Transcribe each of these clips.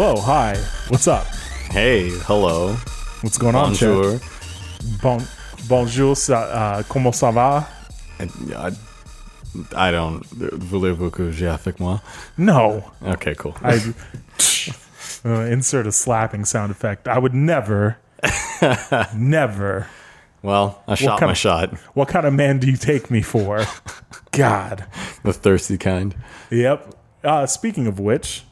Hello, hi. What's up? Hey, hello. What's going on, Chet? Bonjour. Bon, bonjour, uh, comment ça va? I, I don't. Voulez-vous que j'ai avec moi? No. Okay, cool. I uh, insert a slapping sound effect. I would never, never. well, I shot my of- shot. What kind of man do you take me for? God. The thirsty kind. Yep. Uh, speaking of which,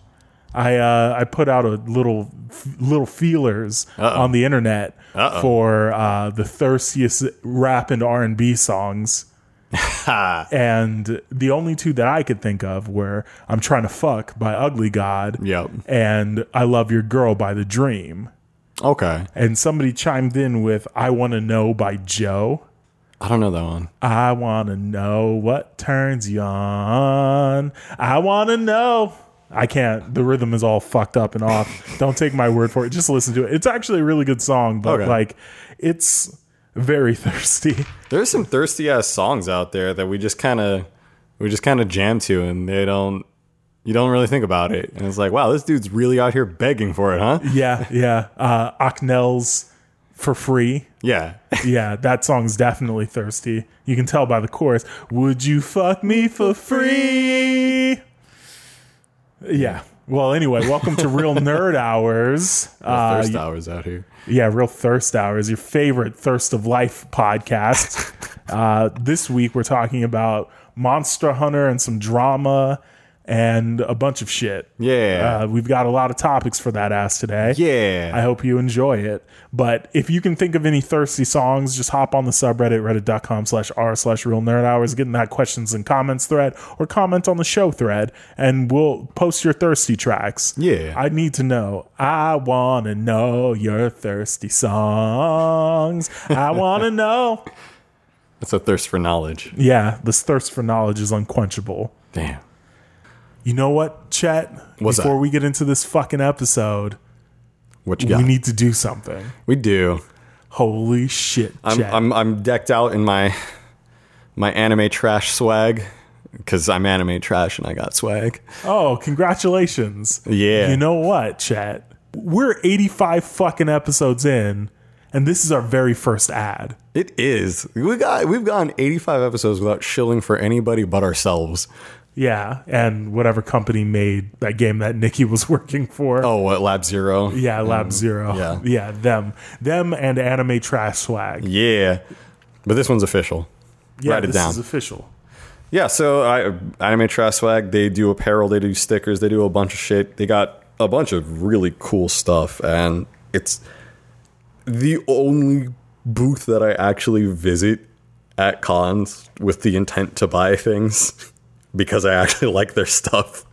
I uh, I put out a little little feelers Uh-oh. on the internet Uh-oh. for uh, the thirstiest rap and R and B songs. and the only two that I could think of were "I'm Trying to Fuck" by Ugly God Yep. and "I Love Your Girl" by The Dream. Okay. And somebody chimed in with "I Want to Know" by Joe. I don't know that one. I want to know what turns you on. I want to know. I can't. The rhythm is all fucked up and off. Don't take my word for it. Just listen to it. It's actually a really good song, but Okay. like, it's very thirsty. There's some thirsty ass songs out there that we just kind of we just kind of jam to, and they don't. You don't really think about it, and it's like, wow, this dude's really out here begging for it, huh? Yeah, yeah. Uh, Aknel's for free. Yeah. Yeah, that song's definitely thirsty. You can tell by the chorus. Would you fuck me for free? Yeah. Well, anyway, welcome to Real Nerd Hours. Uh, Thirst hours out here. Yeah, Real Thirst Hours, your favorite Thirst of Life podcast. uh, this week we're talking about Monster Hunter and some drama and a bunch of shit. Yeah. Uh, we've got a lot of topics for that ass today. yeah. I hope you enjoy it. But if you can think of any thirsty songs, just hop on the subreddit, reddit.com slash r slash real nerd hours, get in that questions and comments thread, or comment on the show thread, and we'll post your thirsty tracks. Yeah. I need to know. I want to know your thirsty songs. I want to know. It's a thirst for knowledge. Yeah, this thirst for knowledge is unquenchable. Damn. You know what, Chet? What's Before that? we get into this fucking episode, What you got? we need to do something. we do. Holy shit, I'm, Chet. I'm I'm decked out in my my anime trash swag because I'm anime trash and I got swag. Oh, congratulations. Yeah. You know what, Chet? We're 85 fucking episodes in, and this is our very first ad. It is. We got we've gone 85 episodes without shilling for anybody but ourselves. Yeah, and whatever company made that game that Nikki was working for. Oh, what Lab Zero? Yeah, Lab mm. Zero. yeah. Yeah, them. Them and Anime Trash Swag. Yeah. But this one's official. Yeah, Write it this down. is official. Yeah, so I, Anime Trash Swag, they do apparel, they do stickers, they do a bunch of shit. They got a bunch of really cool stuff, and it's the only booth that I actually visit at cons with the intent to buy things because I actually like their stuff,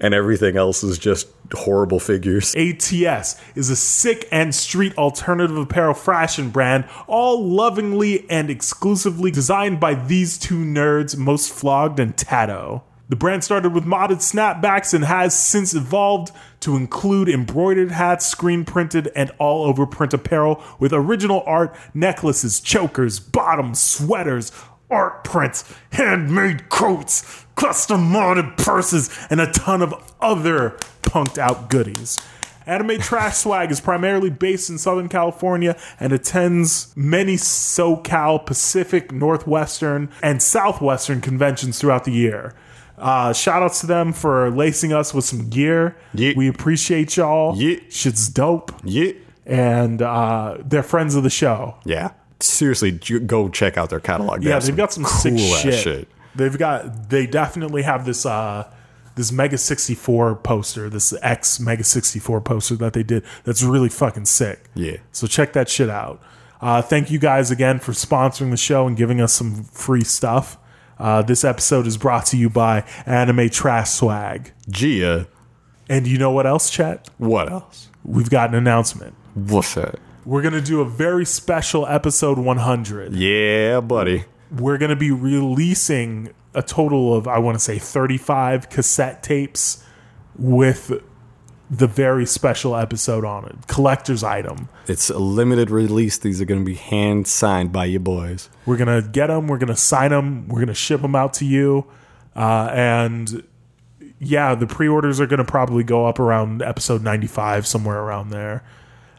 and everything else is just horrible figures. ATS is a sick and street alternative apparel fashion brand, all lovingly and exclusively designed by these two nerds, most flogged and Tato. The brand started with modded snapbacks and has since evolved to include embroidered hats, screen printed, and all over print apparel with original art, necklaces, chokers, bottoms, sweaters, art prints, handmade coats, custom modded purses, and a ton of other punked out goodies. Anime Trash Swag is primarily based in Southern California and attends many SoCal, Pacific, Northwestern, and Southwestern conventions throughout the year. Uh, shout outs to them for lacing us with some gear. Yeah. We appreciate y'all. Yeah. Shit's dope. Yeah. And uh, they're friends of the show. Yeah. Seriously, go check out their catalog. They Yeah, they've got some sick cool-ass shit. They've got they definitely have this uh this Mega 64 poster, this X Mega 64 poster that they did that's really fucking sick. Yeah. So check that shit out. Uh, thank you guys again for sponsoring the show and giving us some free stuff. Uh, this episode is brought to you by Anime Trash Swag. Gia. And you know what else, chat? What else? We've got an announcement. What's that? We're going to do a very special episode 100. Yeah, buddy. We're going to be releasing a total of i want to say 35 cassette tapes with the very special episode on it collector's item It's a limited release. These are going to be hand signed by your boys. we're going to get them we're going to sign them we're going to ship them out to you uh, and yeah, the pre-orders are going to probably go up around episode 95 somewhere around there.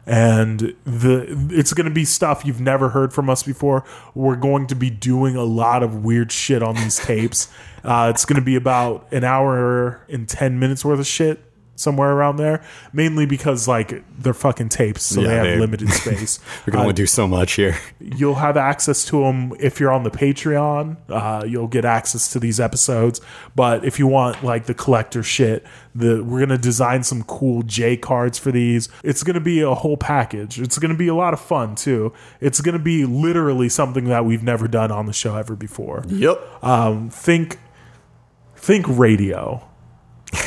And the it's going to be stuff you've never heard from us before. We're going to be doing a lot of weird shit on these tapes. Uh, it's going to be about an hour and 10 minutes worth of shit somewhere around there, mainly because like they're fucking tapes, so Yeah, they have limited space. We can only do so much here. You'll have access to them if you're on the Patreon. Uh, you'll get access to these episodes. But if you want like the collector shit, the we're gonna design some cool J cards for these. It's gonna be a whole package. It's gonna be a lot of fun too. It's gonna be literally something that we've never done on the show ever before. Yep. Um, think, think radio.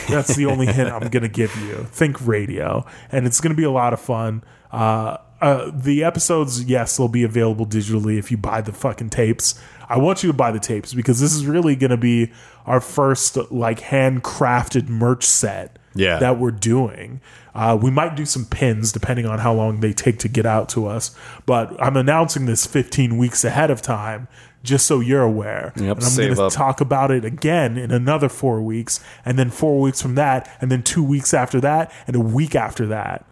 That's the only hint I'm gonna give you. Think radio, and it's gonna be a lot of fun. Uh, uh, the episodes, yes, they'll be available digitally if you buy the fucking tapes. I want you to buy the tapes because this is really gonna be our first like handcrafted merch set Yeah. that we're doing. Uh, we might do some pins depending on how long they take to get out to us. But I'm announcing this 15 weeks ahead of time just so you're aware. Yep, and I'm going to talk about it again in another four weeks, and then four weeks from that, and then two weeks after that, and a week after that.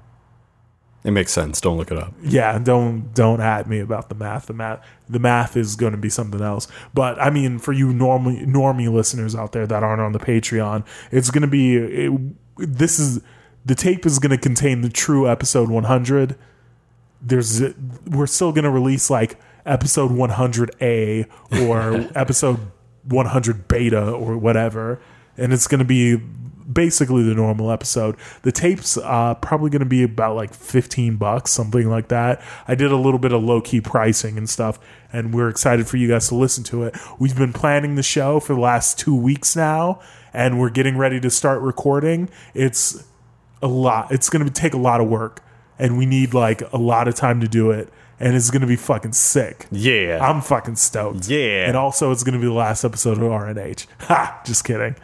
It makes sense. Don't look it up. Yeah, don't don't at me about the math. The math the math is going to be something else. But I mean, for you normally normie listeners out there that aren't on the Patreon, it's going to be it, this is the tape is going to contain the true episode 100. There's we're still going to release like episode 100A or episode 100 beta or whatever, and it's going to be basically the normal episode. The tapes uh probably going to be about like 15 bucks, something like that. I did a little bit of low key pricing and stuff, and we're excited for you guys to listen to it. We've been planning the show for the last two weeks now, and we're getting ready to start recording. It's a lot. It's going to take a lot of work, and we need like a lot of time to do it. And it's going to be fucking sick. Yeah. I'm fucking stoked. Yeah. And also, it's going to be the last episode of RNH. Ha! Just kidding.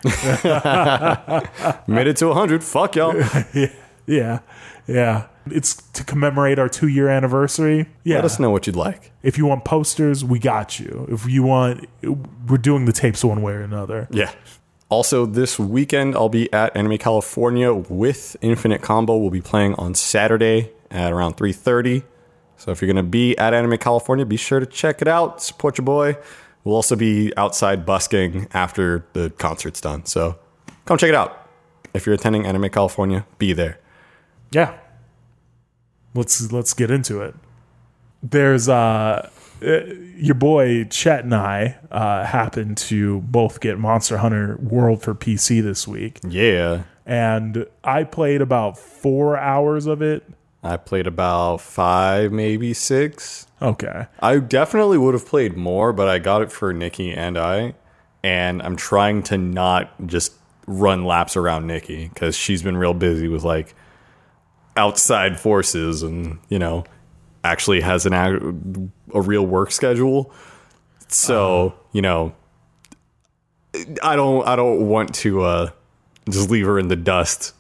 Made it to 100. Fuck y'all. yeah. Yeah. It's to commemorate our two year anniversary. Yeah. Let us know what you'd like. If you want posters, we got you. If you want, we're doing the tapes one way or another. Yeah. Also, this weekend I'll be at Anime California with Infinite Combo. We'll be playing on Saturday at around 3:30. So if you're gonna be at Anime California, be sure to check it out. Support your boy. We'll also be outside busking after the concert's done. So come check it out. If you're attending Anime California, be there. Yeah. Let's let's get into it. There's uh uh, your boy Chet and I uh, happened to both get Monster Hunter World for PC this week, Yeah. and I played about four hours of it. I played about five, maybe six. Okay, I definitely would have played more, but I got it for Nikki and I, and I'm trying to not just run laps around Nikki because she's been real busy with like outside forces and you know actually has an a real work schedule. So you know, I don't I don't want to uh, just leave her in the dust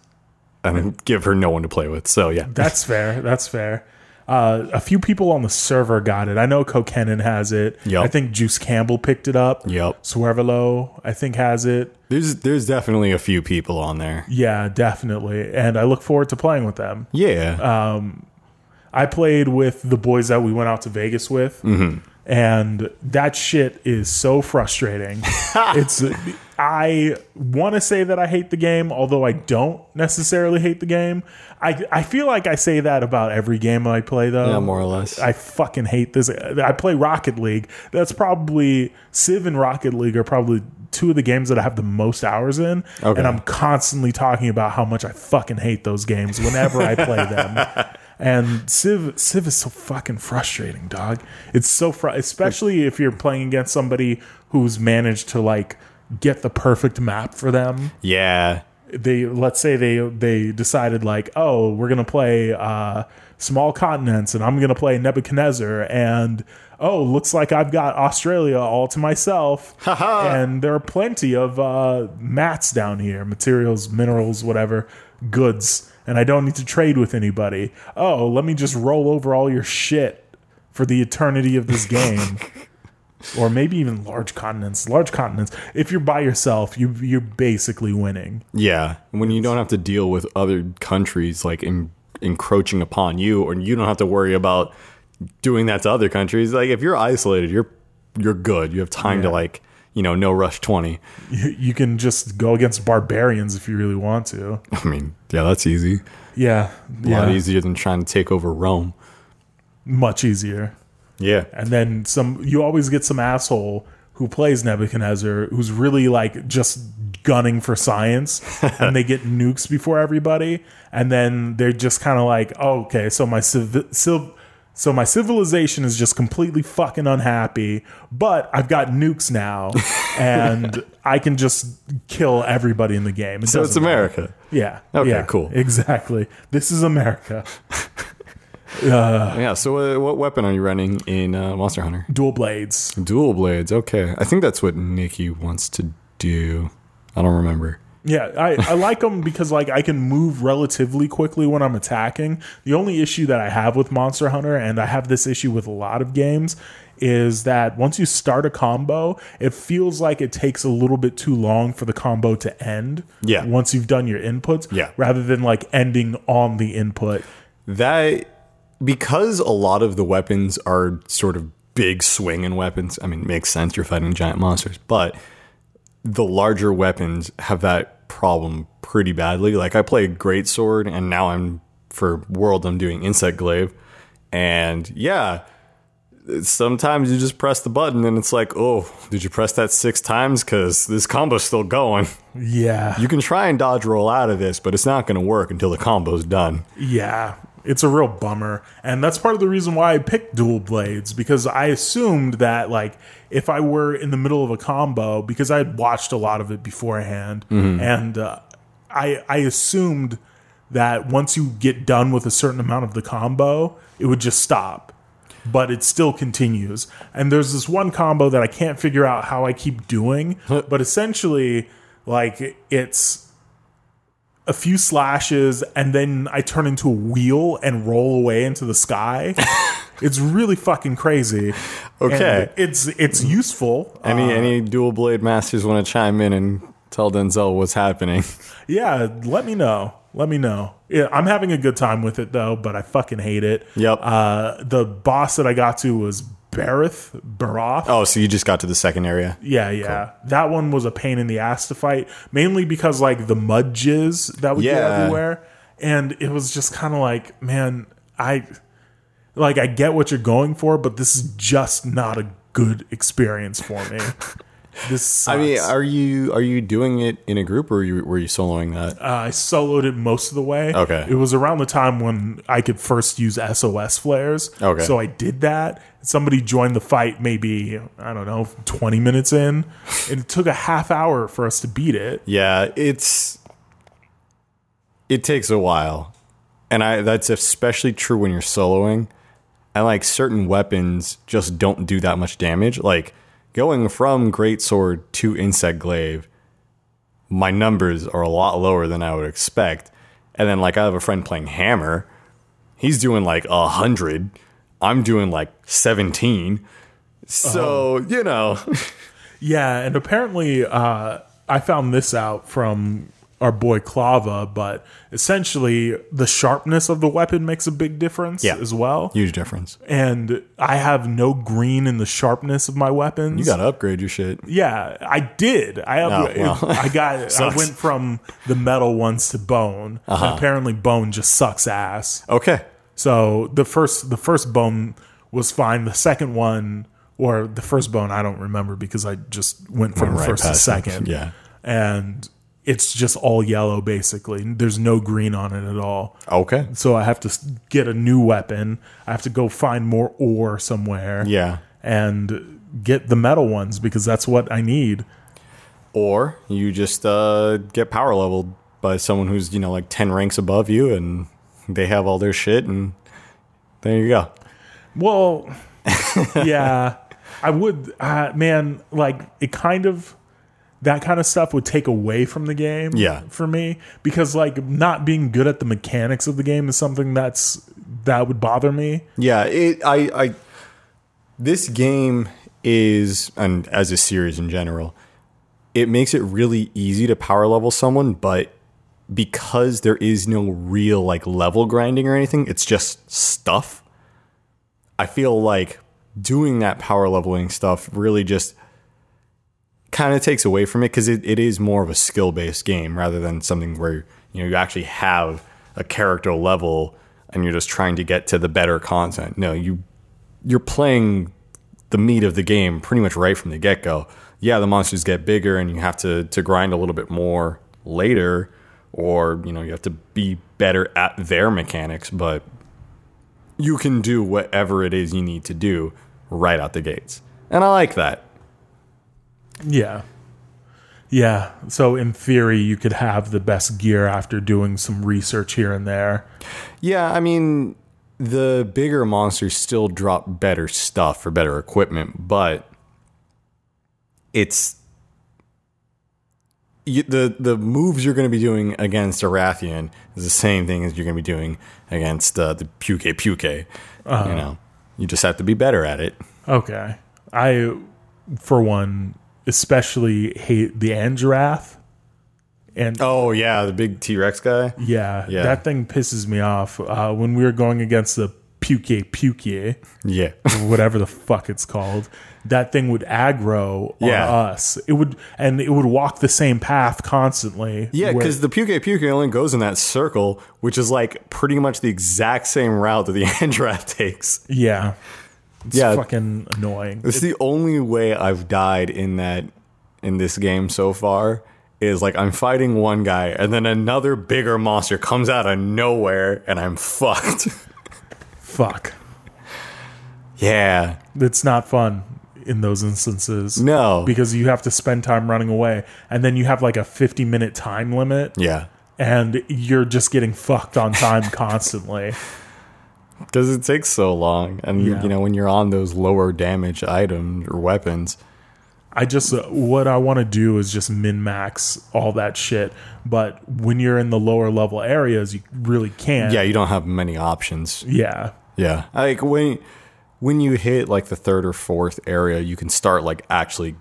and give her no one to play with. So yeah, that's fair. That's fair. Uh, a few people on the server got it. I know Kokenin has it. Yup. I think Juice Campbell picked it up. Yep. Swervelo, I think, has it. there's there's definitely a few people on there. Yeah, definitely. And I look forward to playing with them. Yeah. Um, I played with the boys that we went out to Vegas with, and that shit is so frustrating. it's I want to say that I hate the game, although I don't necessarily hate the game. I I feel like I say that about every game I play, though. Yeah, more or less. I fucking hate this. I play Rocket League. That's probably Civ and Rocket League are probably two of the games that I have the most hours in, Okay. and I'm constantly talking about how much I fucking hate those games whenever I play them. And Civ, Civ is so fucking frustrating, dog. It's so fr- especially if you're playing against somebody who's managed to like get the perfect map for them. Yeah. they let's say they they decided like oh we're gonna play uh small continents and i'm gonna play nebuchadnezzar and oh looks like i've got australia all to myself. And there are plenty of uh mats down here materials minerals whatever goods and i don't need to trade with anybody. Oh let me just roll over all your shit for the eternity of this game or maybe even large continents. Large continents. If you're by yourself, you you're basically winning. Yeah, when you don't have to deal with other countries like en- encroaching upon you, or you don't have to worry about doing that to other countries. Like if you're isolated, you're you're good. You have time to like you know no rush twenty. You, you can just go against barbarians if you really want to. I mean, yeah, that's easy. Yeah, A lot yeah, easier than trying to take over Rome. much easier. Yeah, And then some. You always get some asshole who plays Nebuchadnezzar who's really like just gunning for science, and they get nukes before everybody, and then they're just kind of like, oh, okay, so my civ- civ- so my civilization is just completely fucking unhappy, but I've got nukes now, and I can just kill everybody in the game. It so it's doesn't matter. America. Yeah. Okay, yeah, cool. Exactly. This is America. Yeah. So uh, what weapon are you running in uh, Monster Hunter? Dual blades. Dual blades. Okay, I think that's what Nikki wants to do. I don't remember. Yeah, I, I like them because like I can move relatively quickly when I'm attacking. The only issue that I have with Monster Hunter, and I have this issue with a lot of games, is that once you start a combo, it feels like it takes a little bit too long for the combo to end. Yeah. Once you've done your inputs. Yeah. Rather than like ending on the input. that because a lot of the weapons are sort of big swinging weapons. I mean, it makes sense you're fighting giant monsters, but the larger weapons have that problem pretty badly. Like I play great sword, and now I'm for world I'm doing insect glaive, and yeah. Sometimes you just press the button and it's like, oh, did you press that six times? Because this combo's still going. Yeah. You can try and dodge roll out of this, but it's not going to work until the combo's done. Yeah, it's a real bummer. And that's part of the reason why I picked dual blades because I assumed that like if I were in the middle of a combo because I had watched a lot of it beforehand and uh, I I assumed that once you get done with a certain amount of the combo, it would just stop. But it still continues. And there's this one combo that I can't figure out how I keep doing, but essentially like it's a few slashes and then I turn into a wheel and roll away into the sky. it's really fucking crazy. Okay. And it's it's useful. Any Uh, any dual blade masters want to chime in and tell Denzel what's happening? yeah, let me know. Let me know. Yeah, I'm having a good time with it though, but I fucking hate it. Yep. Uh, the boss that I got to was Barith, Barroth. Oh, so you just got to the second area? Yeah, yeah. That one was a pain in the ass to fight, mainly because like the mud jizz that would get everywhere, and it was just kind of like, man, I like I get what you're going for, but this is just not a good experience for me. this sucks. I mean, are you are you doing it in a group or were you, were you soloing that? Uh, I soloed it most of the way. Okay. It was around the time when I could first use SOS flares. Okay. So I did that. Somebody joined the fight maybe, I don't know, 20 minutes in. And it took a half hour for us to beat it. yeah, it's it takes a while, and I that's especially true when you're soloing. And like certain weapons just don't do that much damage. Like going from Greatsword to insect glaive, my numbers are a lot lower than I would expect. And then like I have a friend playing hammer, he's doing like a hundred. I'm doing like seventeen. So you know, Yeah. And apparently, uh, I found this out from our boy Clava, but essentially, the sharpness of the weapon makes a big difference Yeah. as well. huge difference. and I have no green in the sharpness of my weapons. You got to upgrade your shit. Yeah, I did. I Oh, well. I got I Uh-huh. went from the metal ones to bone. And apparently bone just sucks ass. Okay. So the first the first bone was fine. The second one or the first bone I don't remember because I just went from Went right first to it. second. Yeah. And it's just all yellow basically. There's no green on it at all. Okay. So I have to get a new weapon. I have to go find more ore somewhere. Yeah. And get the metal ones because that's what I need. Or you just uh, get power leveled by someone who's you know like ten ranks above you, and they have all their shit, and there you go. Well, yeah, I would, uh, man. Like it kind of that kind of stuff would take away from the game. Yeah. for me because like not being good at the mechanics of the game is something that's that would bother me. Yeah. It. I. I. This game is, and as a series in general, it makes it really easy to power level someone, but because there is no real like level grinding or anything, it's just stuff. I feel like doing that power leveling stuff really just kind of takes away from it because it, it is more of a skill based game rather than something where you know you actually have a character level and you're just trying to get to the better content. No, you you're playing the meat of the game pretty much right from the get go. Yeah, the monsters get bigger and you have to to grind a little bit more later, or you know you have to be better at their mechanics, but you can do whatever it is you need to do right out the gates, and I like that. Yeah. Yeah. So in theory, you could have the best gear after doing some research here and there. Yeah, I mean, the bigger monsters still drop better stuff or better equipment, but it's you, the the moves you're going to be doing against a Rathian is the same thing as you're going to be doing against uh, the Pukei-Pukei. You know, you just have to be better at it. Okay. I, for one, especially hate the Anjanath. And Oh yeah, the big T Rex guy. yeah, yeah. that thing pisses me off. Uh, when we were going against the Pukei-Pukei, Yeah, whatever the fuck it's called, that thing would aggro on Yeah. us. It would, and it would walk the same path constantly. yeah, because the Pukei-Pukei only goes in that circle, which is like pretty much the exact same route that the Anjanath takes. yeah, it's Yeah. fucking annoying. It's the only way I've died in that in this game so far is like I'm fighting one guy and then another bigger monster comes out of nowhere and I'm fucked. Fuck, yeah. it's not fun in those instances. No. because you have to spend time running away, and then you have like a fifty minute time limit. Yeah. and you're just getting fucked on time constantly. Because it takes so long. And, Yeah. you know, when you're on those lower damage items or weapons, I just uh, what I want to do is just min max all that shit. But when you're in the lower level areas, you really can't. yeah, you don't have many options. yeah, Yeah. Like when when you hit like the third or fourth area, you can start like actually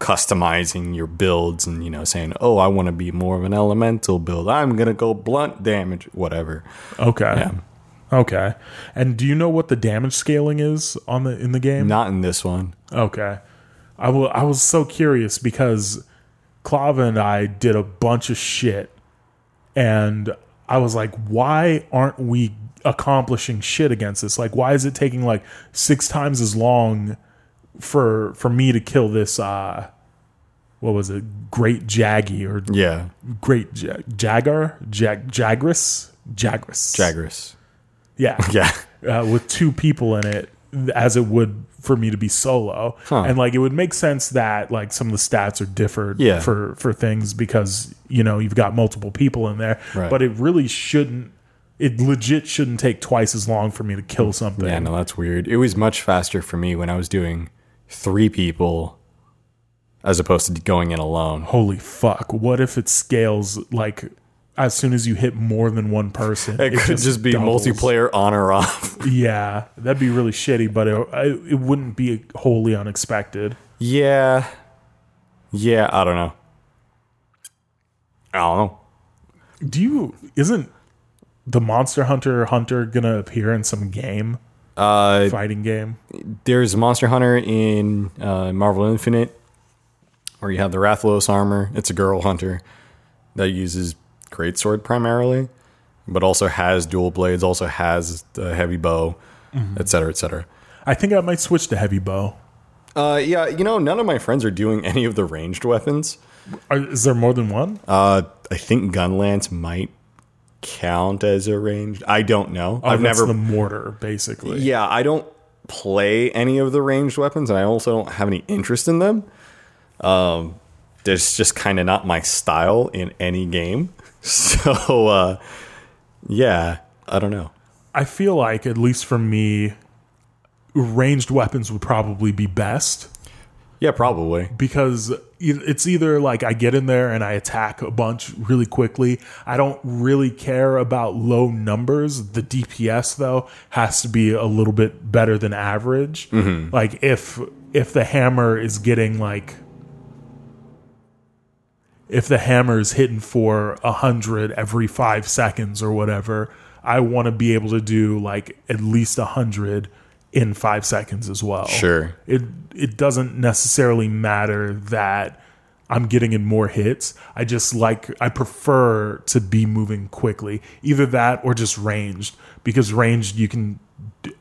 customizing your builds and you know saying, "Oh, I want to be more of an elemental build. I'm to go blunt damage, whatever." Okay. Okay. And do you know what the damage scaling is on the in the game? Not in this one. Okay. I will I was so curious because Clava and I did a bunch of shit and I was like, why aren't we accomplishing shit against this? Like why is it taking like six times as long for for me to kill this uh what was it? Great Jaggy or Yeah. Great Ja- Jagar? Jag Jagras? Jagras. Jagras. Yeah. Yeah. uh, with two people in it as it would for me to be solo Huh. and like it would make sense that like some of the stats are different Yeah. for for things because you know you've got multiple people in there Right. but it really shouldn't it legit shouldn't take twice as long for me to kill something Yeah, no, that's weird. It was much faster for me when I was doing three people as opposed to going in alone. holy fuck what if it scales like as soon as you hit more than one person It, could just, be doubles. multiplayer on or off. yeah that'd be really shitty but it, it wouldn't be wholly unexpected yeah. Yeah, I don't know. I don't know. Do you isn't the Monster Hunter Hunter gonna appear in some game Uh, fighting game? there's Monster Hunter in uh, Marvel Infinite, where you have the Rathalos armor. It's a girl hunter that uses greatsword primarily, but also has dual blades, also has the heavy bow, et cetera, et cetera. I think I might switch to heavy bow. Uh, yeah, you know, none of my friends are doing any of the ranged weapons. Are, is there more than one? Uh, I think Gunlance might count as a ranged. I don't know. Oh, I've never the mortar, basically. Yeah, I don't play any of the ranged weapons, and I also don't have any interest in them. Um, there's just kind of not my style in any game. So, uh, yeah, I don't know. I feel like, at least for me, ranged weapons would probably be best Yeah, probably. because it's either like I get in there and I attack a bunch really quickly. I don't really care about low numbers. The DPS though has to be a little bit better than average. Like if if the hammer is getting like if the hammer is hitting for a hundred every five seconds or whatever, I want to be able to do like at least a hundred in five seconds as well. Sure. It it doesn't necessarily matter that I'm getting in more hits. I just like I prefer to be moving quickly. Either that or just ranged because ranged you can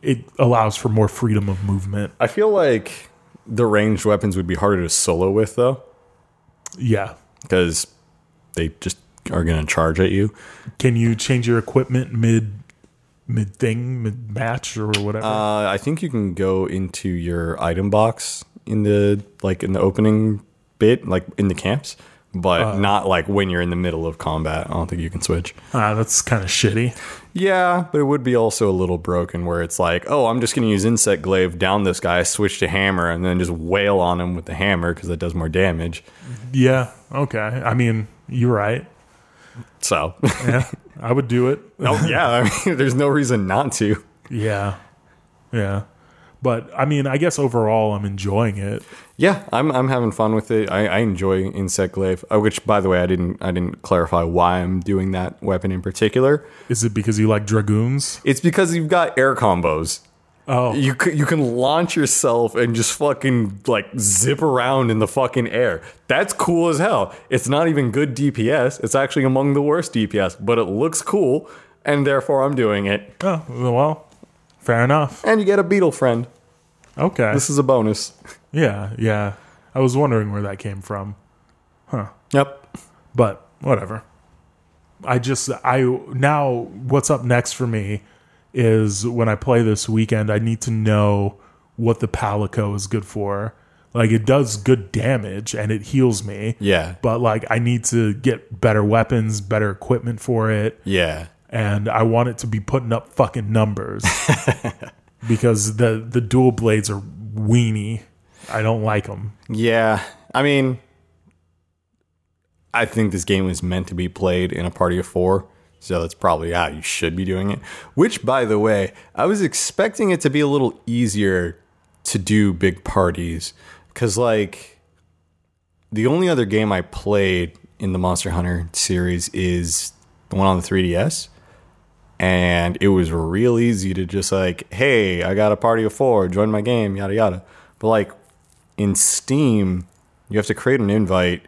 it allows for more freedom of movement. I feel like the ranged weapons would be harder to solo with though, Yeah. Because they just are going to charge at you. Can you change your equipment mid mid thing, mid match or whatever? Uh, I think you can go into your item box in the like in the opening bit, like in the camps, but not like when you're in the middle of combat. I don't think you can switch. Ah, that's kind of shitty. Yeah, but it would be also a little broken where it's like, oh, I'm just going to use insect glaive down this guy, switch to hammer, and then just wail on him with the hammer because that does more damage. Yeah. Okay. I mean, you're right. So, Yeah. I would do it. oh yeah, I mean, there's no reason not to. Yeah. Yeah. But I mean, I guess overall I'm enjoying it. Yeah, I'm I'm having fun with it. I, I enjoy insect glaive, uh, which by the way, I didn't I didn't clarify why I'm doing that weapon in particular. Is it because you like dragoons? It's because you've got air combos. Oh, You can, you can launch yourself and just fucking like zip around in the fucking air. That's cool as hell. It's not even good DPS. It's actually among the worst DPS, but it looks cool, and therefore I'm doing it. oh well, fair enough. And you get a beetle friend. Okay. This is a bonus. yeah, yeah. I was wondering where that came from. Huh. Yep. but whatever. I just I now what's up next for me is when I play this weekend, I need to know what the palico is good for. Like it does good damage and it heals me. Yeah. But like I need to get better weapons, better equipment for it, Yeah. and I want it to be putting up fucking numbers. because the the dual blades are weenie. I don't like them. Yeah. I mean, I think this game was meant to be played in a party of four. So that's probably how you should be doing it. Which, by the way, I was expecting it to be a little easier to do big parties. Because, like, the only other game I played in the Monster Hunter series is the one on the 3DS. And it was real easy to just, like, hey, I got a party of four, join my game, yada, yada. But, like, in Steam, you have to create an invite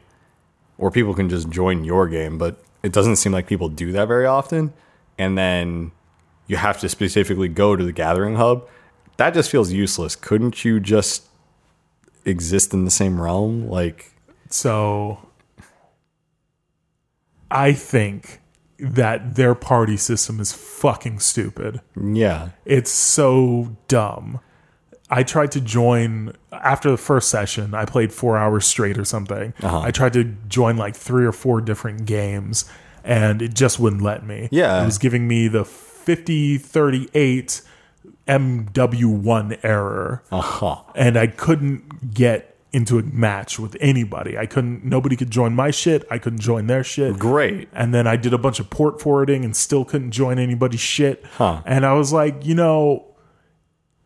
or people can just join your game, but it doesn't seem like people do that very often. And then you have to specifically go to the gathering hub. That just feels useless. Couldn't you just exist in the same realm? Like, So I think that their party system is fucking stupid. yeah. It's so dumb. I tried to join after the first session. I played four hours straight or something. Uh-huh. I tried to join like three or four different games, and it just wouldn't let me. Yeah. it was giving me the fifty thirty eight MW1 error, Uh huh. and I couldn't get into a match with anybody. I couldn't. Nobody could join my shit. I couldn't join their shit. Great. And then I did a bunch of port forwarding and still couldn't join anybody's shit. Huh. And I was like, you know,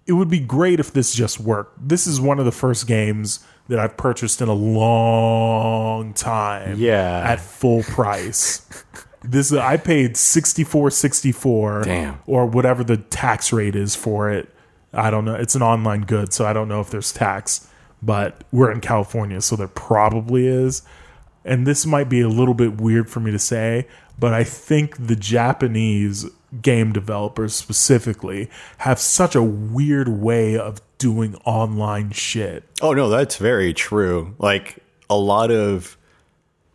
it would be great if this just worked. This is one of the first games that I've purchased in a long time. Yeah. At full price. this I paid sixty four sixty four. Damn. Or whatever the tax rate is for it. I don't know. It's an online good, so I don't know if there's tax. But we're in California, so there probably is and this might be a little bit weird for me to say, but I think the Japanese game developers specifically have such a weird way of doing online shit. Oh no, that's very true. Like a lot of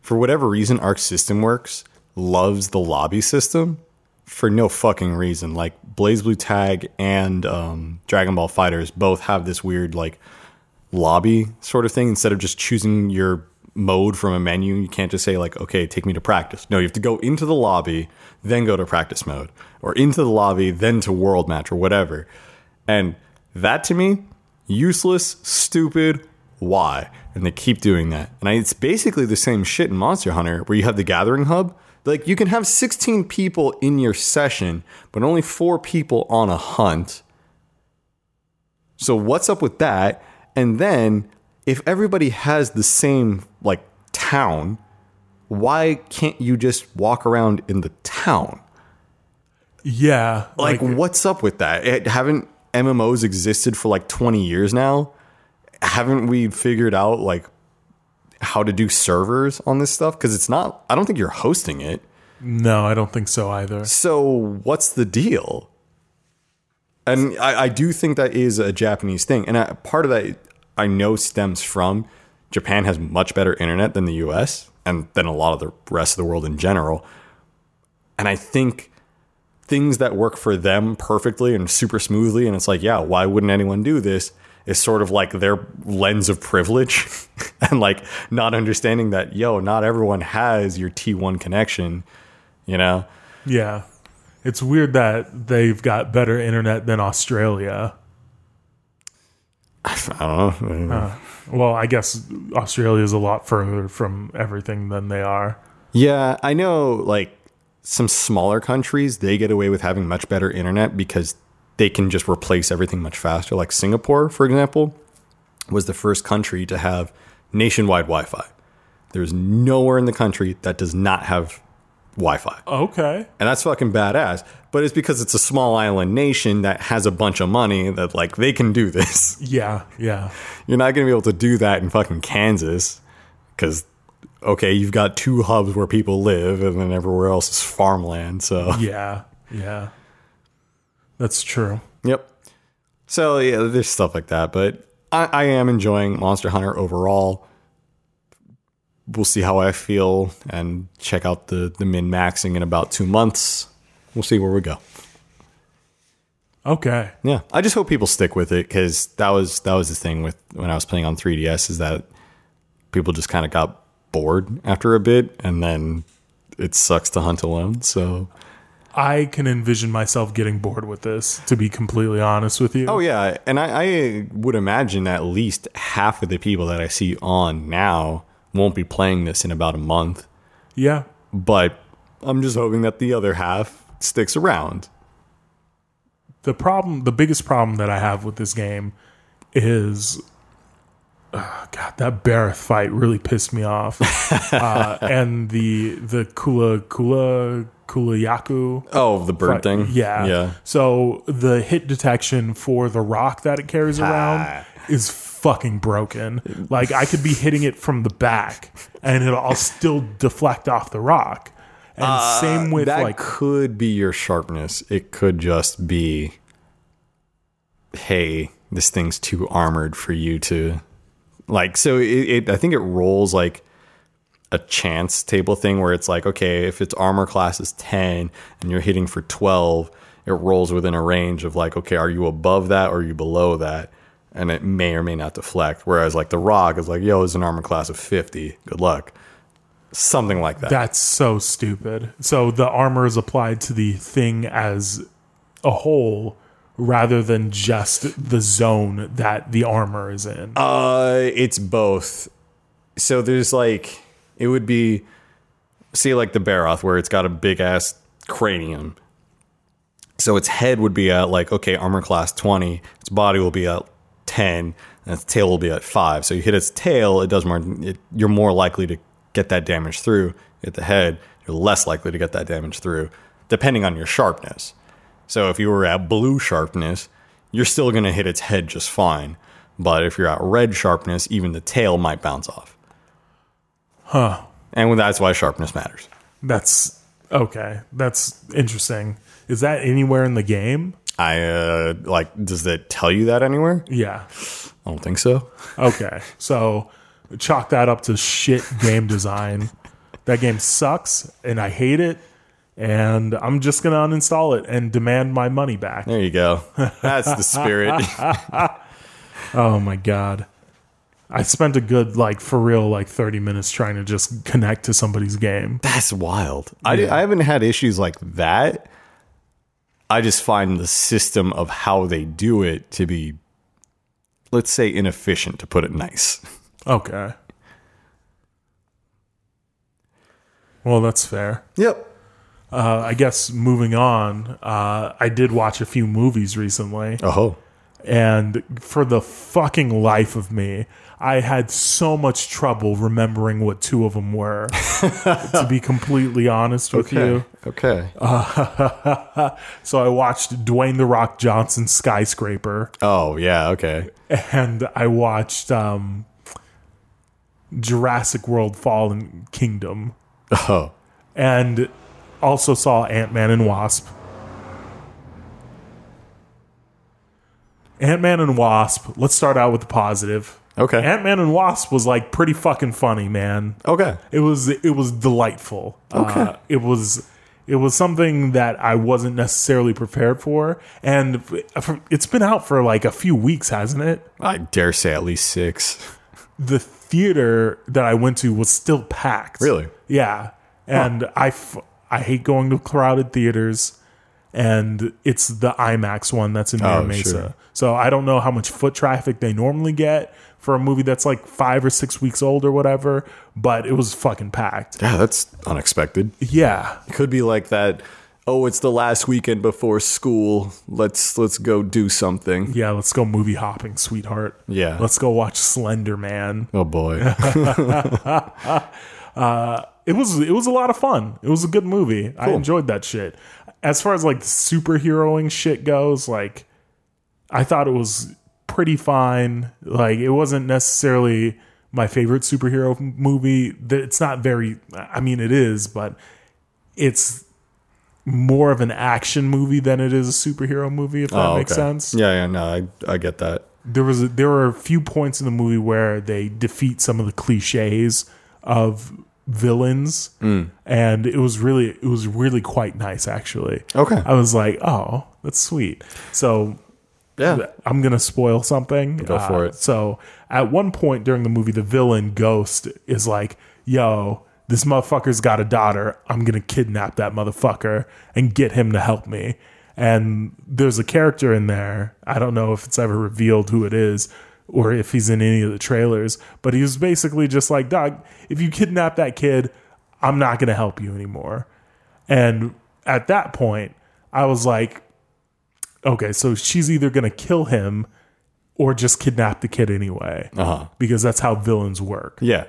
for whatever reason Arc System Works loves the lobby system for no fucking reason. Like BlazBlue Tag and um, Dragon Ball FighterZ both have this weird like lobby sort of thing instead of just choosing your mode from a menu you can't just say like okay take me to practice. No you have to go into the lobby then go to practice mode or into the lobby then to world match or whatever. And that to me useless stupid why? And they keep doing that. And I, it's basically the same shit in monster hunter where you have the gathering hub. Like you can have 16 people in your session but only four people on a hunt. So what's up with that? And then if everybody has the same like town, why can't you just walk around in the town? Yeah. Like, what's up with that? It, haven't MMOs existed for like 20 years now? Haven't we figured out like how to do servers on this stuff? Because it's not, I don't think you're hosting it. no, I don't think so either. So what's the deal? And I, I do think that is a Japanese thing. And I, part of that I know stems from Japan has much better internet than the US and than a lot of the rest of the world in general. And I think things that work for them perfectly and super smoothly, and it's like, yeah, why wouldn't anyone do this? Is sort of like their lens of privilege and like not understanding that, yo, not everyone has your T1 connection, you know? Yeah. It's weird that they've got better internet than Australia. I don't know. Uh, well, I guess Australia is a lot further from everything than they are. Yeah, I know like some smaller countries, they get away with having much better internet because they can just replace everything much faster. Like Singapore, for example, was the first country to have nationwide Wi Fi. There's nowhere in the country that does not have Wi Fi. Okay. And that's fucking badass. But it's because it's a small island nation that has a bunch of money that like they can do this. Yeah. Yeah. You're not to be able to do that in fucking Kansas because, okay, you've got two hubs where people live and then everywhere else is farmland. So, Yeah. Yeah. That's true. yep. So, yeah, there's stuff like that. But I, I am enjoying Monster Hunter overall. We'll see how I feel and check out the, the min maxing in about two months. We'll see where we go. Okay. Yeah, I just hope people stick with it because that was that was the thing with when I was playing on 3DS is that people just kind of got bored after a bit, and then it sucks to hunt alone. So, I can envision myself getting bored with this, to be completely honest with you. oh yeah, and I, I would imagine at least half of the people that I see on now won't be playing this in about a month, Yeah. but I'm just hoping that the other half sticks around. The problem, the biggest problem that I have with this game is, uh, God, that Barroth fight really pissed me off. uh, and the the Kula Kula Kulu-Ya-Ku Oh, the bird thing, Yeah. yeah. So the hit detection for the rock that it carries around is fucking broken. Like I could be hitting it from the back and it'll I'll still deflect off the rock. And uh, same with that like could be your sharpness. It could just be, hey, this thing's too armored for you to like. So it, it I think it rolls like a chance table thing where it's like, okay, if its armor class is ten and you're hitting for twelve, it rolls within a range of like, okay, are you above that or are you below that? And it may or may not deflect. Whereas like the rock is like, yo, it's an armor class of fifty. Good luck. Something like that. that's so stupid. So the armor is applied to the thing as a whole rather than just the zone that the armor is in. Uh, it's both. So there's like it would be, see, like the Barroth where it's got a big ass cranium. So its head would be at like okay, armor class twenty. Its body will be at ten, and its tail will be at five. So you hit its tail, it does more. It, you're more likely to get that damage through. Hit the head, you're less likely to get that damage through, depending on your sharpness. So if you were at blue sharpness, you're still going to hit its head just fine. But if you're at red sharpness, even the tail might bounce off. Huh. And that's why sharpness matters. That's okay. That's interesting. Is that anywhere in the game? I uh, like. Does that tell you that anywhere? Yeah. I don't think so. Okay. So chalk that up to shit game design. That game sucks and I hate it. And I'm just going to uninstall it and demand my money back. There you go. That's the spirit. Oh my God. I spent a good, like, for real, like 30 minutes trying to just connect to somebody's game. That's wild. I, I haven't had issues like that. I just find the system of how they do it to be, let's say, inefficient, to put it nice. Okay. Well, that's fair. Yep. Uh, I guess moving on, uh, I did watch a few movies recently. Oh, and for the fucking life of me, I had so much trouble remembering what two of them were. to be completely honest with you, Okay. so I watched Dwayne the Rock Johnson Skyscraper, oh yeah. Okay. and I watched um, Jurassic World Fallen Kingdom, Oh. and also saw Ant Man and Wasp. Ant Man and Wasp. Let's start out with the positive. Okay. Ant Man and Wasp was like pretty fucking funny, man. okay. It was it was delightful. Okay. Uh, it was it was something that I wasn't necessarily prepared for, and it's been out for like a few weeks, hasn't it? I dare say at least six. The theater that I went to was still packed. Really? Yeah, and I f- I hate going to crowded theaters, and it's the IMAX one that's in Mira Oh, Mesa. sure. So I don't know how much foot traffic they normally get for a movie that's like five or six weeks old or whatever, but it was fucking packed. Yeah, that's unexpected. Yeah, It could be like that. Oh, it's the last weekend before school. Let's let's go do something. yeah. Let's go movie hopping, sweetheart. Yeah. Let's go watch Slender Man. Oh boy. Uh, it was it was a lot of fun. It was a good movie. I enjoyed that shit. As far as like the superheroing shit goes, like I thought it was pretty fine. Like it wasn't necessarily my favorite superhero movie. It's not very I mean it is, but it's more of an action movie than it is a superhero movie if that Oh, makes okay. sense. Yeah, yeah, no, I I get that. there was a, there were a few points in the movie where they defeat some of the cliches of villains mm. and it was really it was really quite nice actually Okay. i was like oh that's sweet so Yeah. i'm gonna spoil something Go for uh, it. so at one point during the movie the villain ghost is like yo this motherfucker's got a daughter i'm gonna kidnap that motherfucker and get him to help me and there's a character in there i don't know if it's ever revealed who it is or if he's in any of the trailers but he was basically just like dog if you kidnap that kid i'm not gonna help you anymore and at that point i was like okay so she's either gonna kill him or just kidnap the kid anyway. Uh-huh. because that's how villains work. Yeah.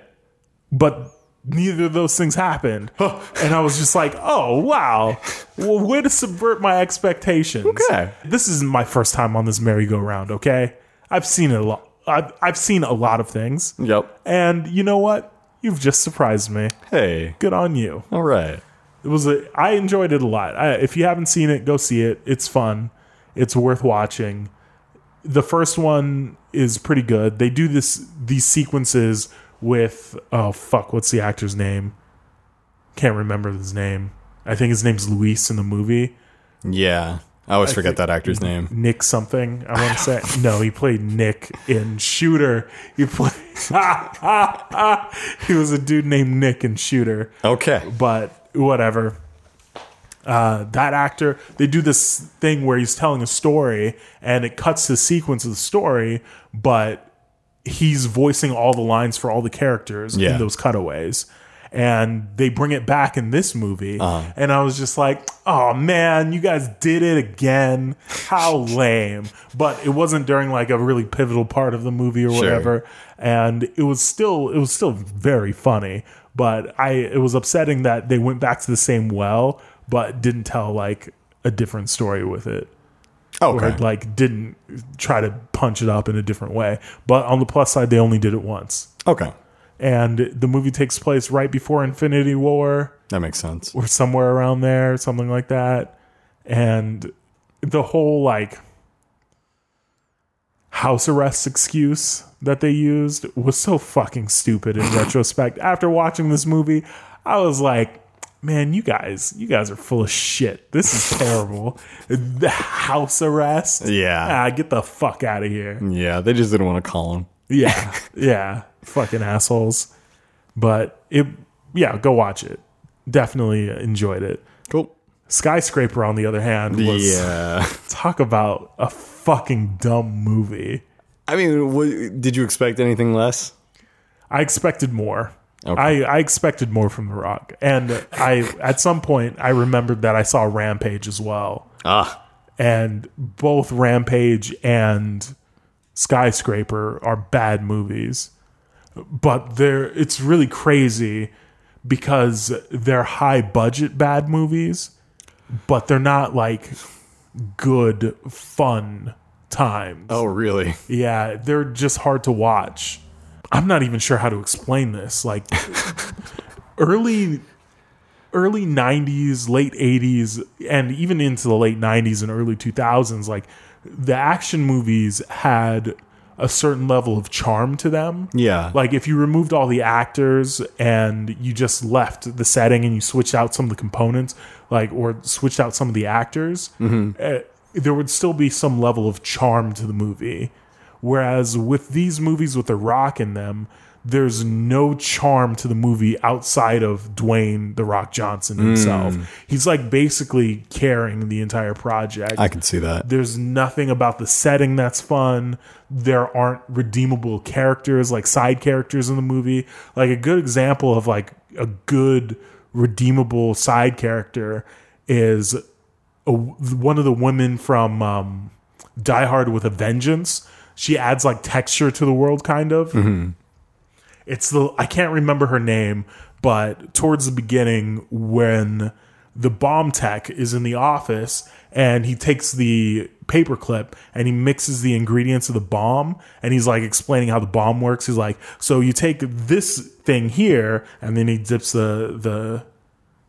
but neither of those things happened. And i was just like oh wow. Well way to subvert my expectations. Okay. this isn't my first time on this merry-go-round okay? I've seen a lot I've, I've seen a lot of things. Yep. and you know what? You've just surprised me. Hey. good on you. All right. it was a i enjoyed it a lot. I, if you haven't seen it go see it. It's fun it's worth watching the first one is pretty good they do this these sequences with oh fuck what's the actor's name can't remember his name i think his name's luis in the movie Yeah. I always forget that actor's name. nick something i want to say no he played nick in shooter he played he was a dude named nick in shooter Okay. but whatever. Uh, that actor, they do this thing where he's telling a story and it cuts the sequence of the story, but he's voicing all the lines for all the characters Yeah. in those cutaways. And they bring it back in this movie. Uh-huh. And I was just like, oh man, you guys did it again. How lame. But it wasn't during like a really pivotal part of the movie or whatever and it was still it was still very funny but i it was upsetting that they went back to the same well but didn't tell like a different story with it or Okay. like didn't try to punch it up in a different way but on the plus side they only did it once Okay. and the movie takes place right before infinity war That makes sense. or somewhere around there, something like that. And the whole like house arrest excuse that they used was so fucking stupid in retrospect. After watching this movie, I was like, man, you guys, you guys are full of shit. This is terrible. the house arrest? Yeah. Ah, get the fuck out of here. Yeah, they just didn't want to call him. Yeah, yeah, fucking assholes. But it, yeah, go watch it. Definitely enjoyed it. Cool. Skyscraper, on the other hand, was Yeah. talk about a fucking dumb movie. I mean, what, did you expect anything less? I expected more. Okay. I, I expected more from The Rock, and I at some point I remembered that I saw Rampage as well, Ah. and both Rampage and Skyscraper are bad movies. But they're it's really crazy because they're high budget bad movies, but they're not like good fun times. Oh, really? Yeah, they're just hard to watch. I'm not even sure how to explain this. Like early early 90s, late 80s and even into the late 90s and early 2000s like the action movies had a certain level of charm to them. Yeah. Like if you removed all the actors and you just left the setting and you switched out some of the components, like or switched out some of the actors, uh, there would still be some level of charm to the movie. Whereas with these movies with The Rock in them, there's no charm to the movie outside of Dwayne The Rock Johnson himself. He's like basically carrying the entire project. I can see that. There's nothing about the setting that's fun. There aren't redeemable characters like side characters in the movie. Like a good example of like a good redeemable side character is a, one of the women from um, Die Hard with a Vengeance. She adds like texture to the world, kind of. Mm-hmm. It's the I can't remember her name, but towards the beginning when the bomb tech is in the office and he takes the paperclip and he mixes the ingredients of the bomb and he's like explaining how the bomb works. He's like, so you take this thing here and then he dips the the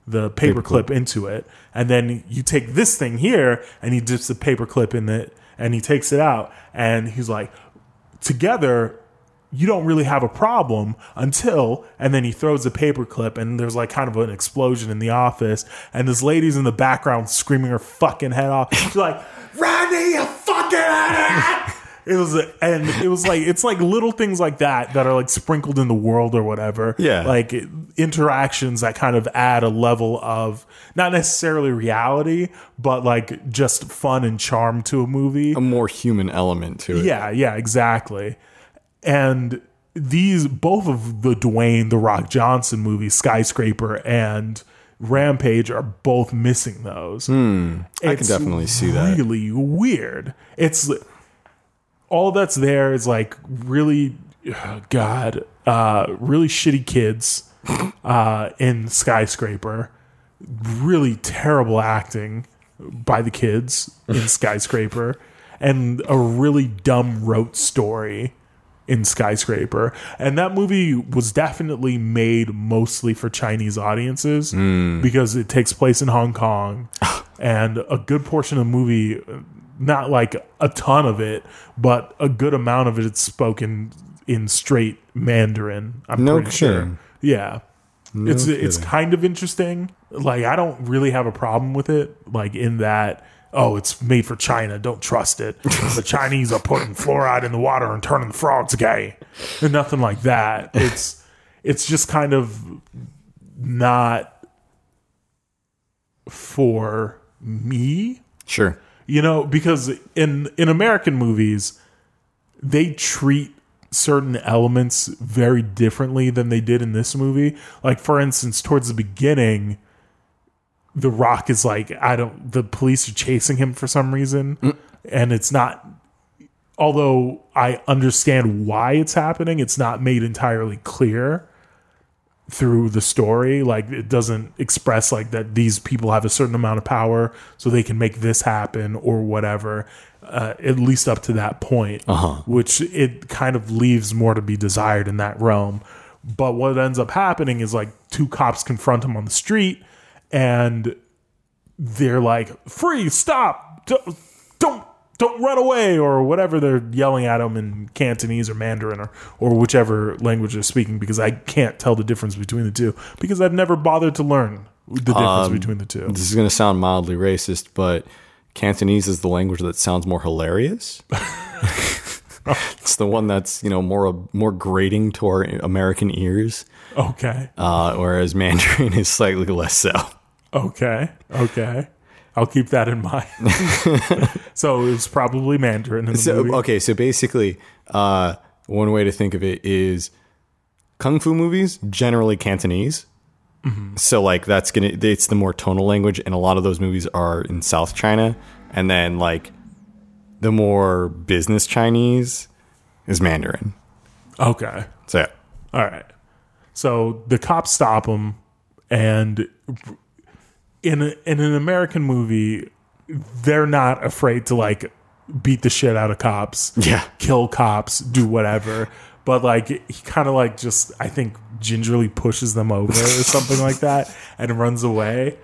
the paperclip into it and then you take this thing here and he dips the paperclip in it and he takes it out and he's like together you don't really have a problem until and then he throws a paperclip and there's like kind of an explosion in the office and this lady's in the background screaming her fucking head off. She's like randy you fucking idiot it was and it was like it's like little things like that that are like sprinkled in the world or whatever Yeah. like interactions that kind of add a level of not necessarily reality but like just fun and charm to a movie A more human element to it. yeah, yeah, exactly. And these both of the Dwayne the Rock Johnson movies, Skyscraper and Rampage, are both missing those. Hmm. I can definitely see that. Really weird. It's all that's there is like really, God, uh, really shitty kids uh, in Skyscraper. Really terrible acting by the kids in Skyscraper, and a really dumb rote story in Skyscraper. And that movie was definitely made mostly for Chinese audiences because it takes place in Hong Kong. and a good portion of the movie, not like a ton of it, but a good amount of it, it's spoken in straight Mandarin. I'm No pretty sure. Yeah. it's it's kidding. kind of interesting. Like I don't really have a problem with it. Like in that, oh, it's made for China. Don't trust it. the Chinese are putting fluoride in the water and turning the frogs gay. And nothing like that. It's it's just kind of not for me Sure. You know because in in american movies they treat certain elements very differently than they did in this movie. Like for instance towards the beginning the rock is like i don't the police are chasing him for some reason. And it's not although i understand why it's happening it's not made entirely clear through the story like it doesn't express like that these people have a certain amount of power so they can make this happen or whatever uh, at least up to that point which it kind of leaves more to be desired in that realm but what ends up happening is like two cops confront him on the street and they're like "Free! stop don't don't don't run away or whatever they're yelling at him in Cantonese or Mandarin or, or whichever language they're speaking because I can't tell the difference between the two because I've never bothered to learn the difference between the two. This is going to sound mildly racist, but Cantonese is the language that sounds more hilarious. it's the one that's you know more more grating to our American ears, Okay. uh, whereas Mandarin is slightly less so. Okay. Okay. I'll keep that in mind. so it's probably Mandarin in the So movie. okay, so basically, uh, one way to think of it is kung fu movies generally Cantonese. So like that's gonna it's the more tonal language, and a lot of those movies are in South China, and then like the more business Chinese is Mandarin. Okay. So yeah. All right. So the cops stop him, and in a, in an American movie, they're not afraid to like beat the shit out of cops, Yeah. kill cops, do whatever. But like he kind of like just I think gingerly pushes them over or something like that, and runs away.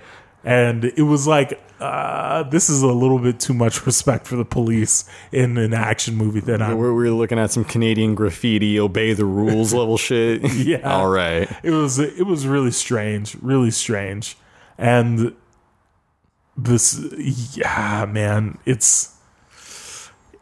And it was like, uh, this is a little bit too much respect for the police in an action movie that I'm We're, we're looking at some Canadian graffiti, obey the rules level shit. Yeah. All right. it was it was really strange, really strange, and this yeah, man, it's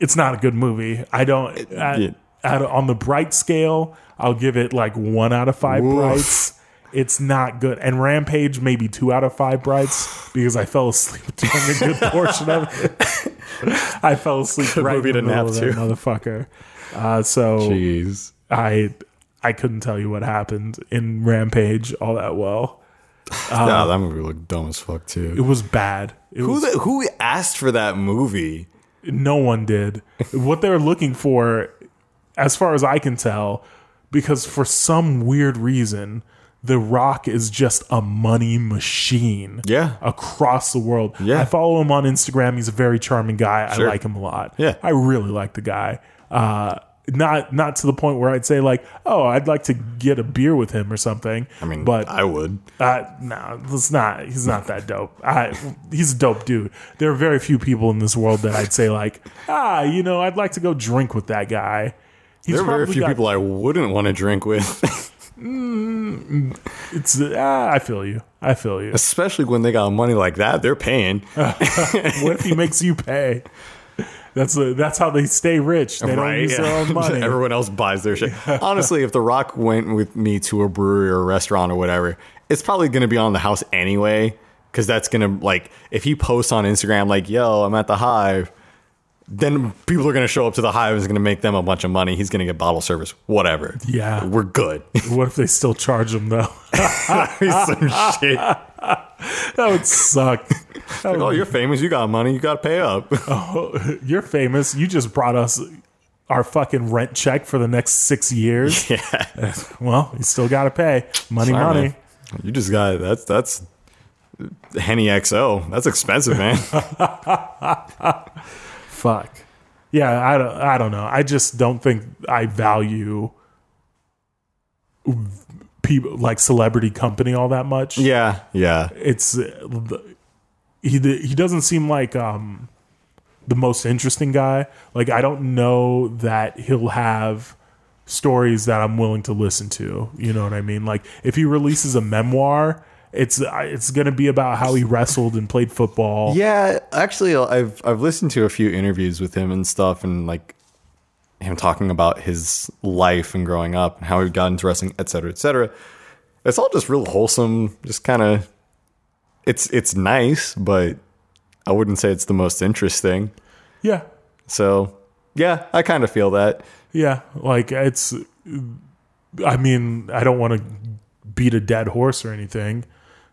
it's not a good movie. I don't at, yeah. at- on the bright scale, I'll give it like one out of five Woof. brights. It's not good, and Rampage maybe two out of five brights because I fell asleep during a good portion of it. I fell asleep right movie in the to middle nap of that motherfucker. Uh, so Jeez. I I couldn't tell you what happened in Rampage all that well. Yeah, that movie looked dumb as fuck too. It was bad. It Who was, the, who asked for that movie? no one did. what they were looking for, as far as I can tell, because for some weird reason, The Rock is just a money machine. Yeah. Across the world. Yeah. I follow him on Instagram. He's a very charming guy. Sure. I like him a lot. Yeah. I really like the guy. Uh not not to the point where I'd say like, oh, I'd like to get a beer with him or something. I mean, but I would. Uh, no, it's not. He's not that dope. I, he's a dope dude. There are very few people in this world that I'd say like, ah, you know, I'd like to go drink with that guy. He's There are very few got- people I wouldn't want to drink with, It's ah, I feel you. I feel you. especially when they got money like that. They're paying. what if he makes you pay? That's a, that's how they stay rich. They don't use their own money. Everyone else buys their shit. Honestly, if The Rock went with me to a brewery or a restaurant or whatever, it's probably going to be on the house anyway. Because that's going to, like, if he posts on Instagram, like, yo, I'm at the Hive, then people are going to show up to the Hive and it's going to make them a bunch of money. He's going to get bottle service, whatever. Yeah. We're good. what if they still charge him though? Some shit. that would suck. That Oh, would- you're famous. You got money. You got to pay up. Oh, you're famous. You just brought us our fucking rent check for the next six years. yeah. Well, you still got to pay money, Sorry, money. man. You just got that's that's Henny XO. That's expensive, man. Fuck. Yeah, I don't. I don't know. I just don't think I value people like celebrity company all that much. yeah, yeah. It's uh, he. He doesn't seem like um the most interesting guy. Like I don't know that he'll have stories that I'm willing to listen to. You know what I mean? Like if he releases a memoir. It's it's gonna be about how he wrestled and played football. Yeah, actually, I've I've listened to a few interviews with him and stuff, and like him talking about his life and growing up and how he got into wrestling, et cetera, et cetera. It's all just real wholesome. Just kind of, it's it's nice, but I wouldn't say it's the most interesting. yeah. So yeah, I kind of feel that. Yeah, like it's. I mean, I don't want to beat a dead horse or anything,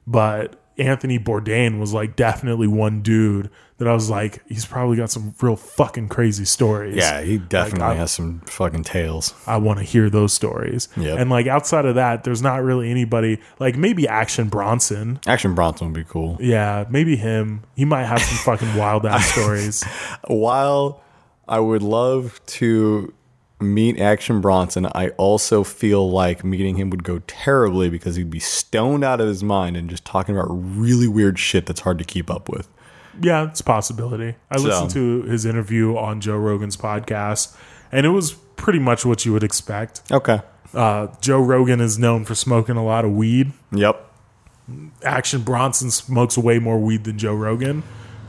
but Anthony Bourdain was like definitely one dude that I was like, he's probably got some real fucking crazy stories. Yeah, he definitely I- has some fucking tales. I want to hear those stories. Yep. And like outside of that, there's not really anybody like maybe Action Bronson. Action Bronson would be cool. Yeah, maybe him. He might have some fucking wild ass stories. While I would love to meet Action Bronson, I also feel like meeting him would go terribly because he'd be stoned out of his mind and just talking about really weird shit that's hard to keep up with. Yeah, it's a possibility. I listened to his interview on Joe Rogan's podcast, and it was pretty much what you would expect. Okay. Uh, Joe Rogan is known for smoking a lot of weed. Yep. Action Bronson smokes way more weed than Joe Rogan.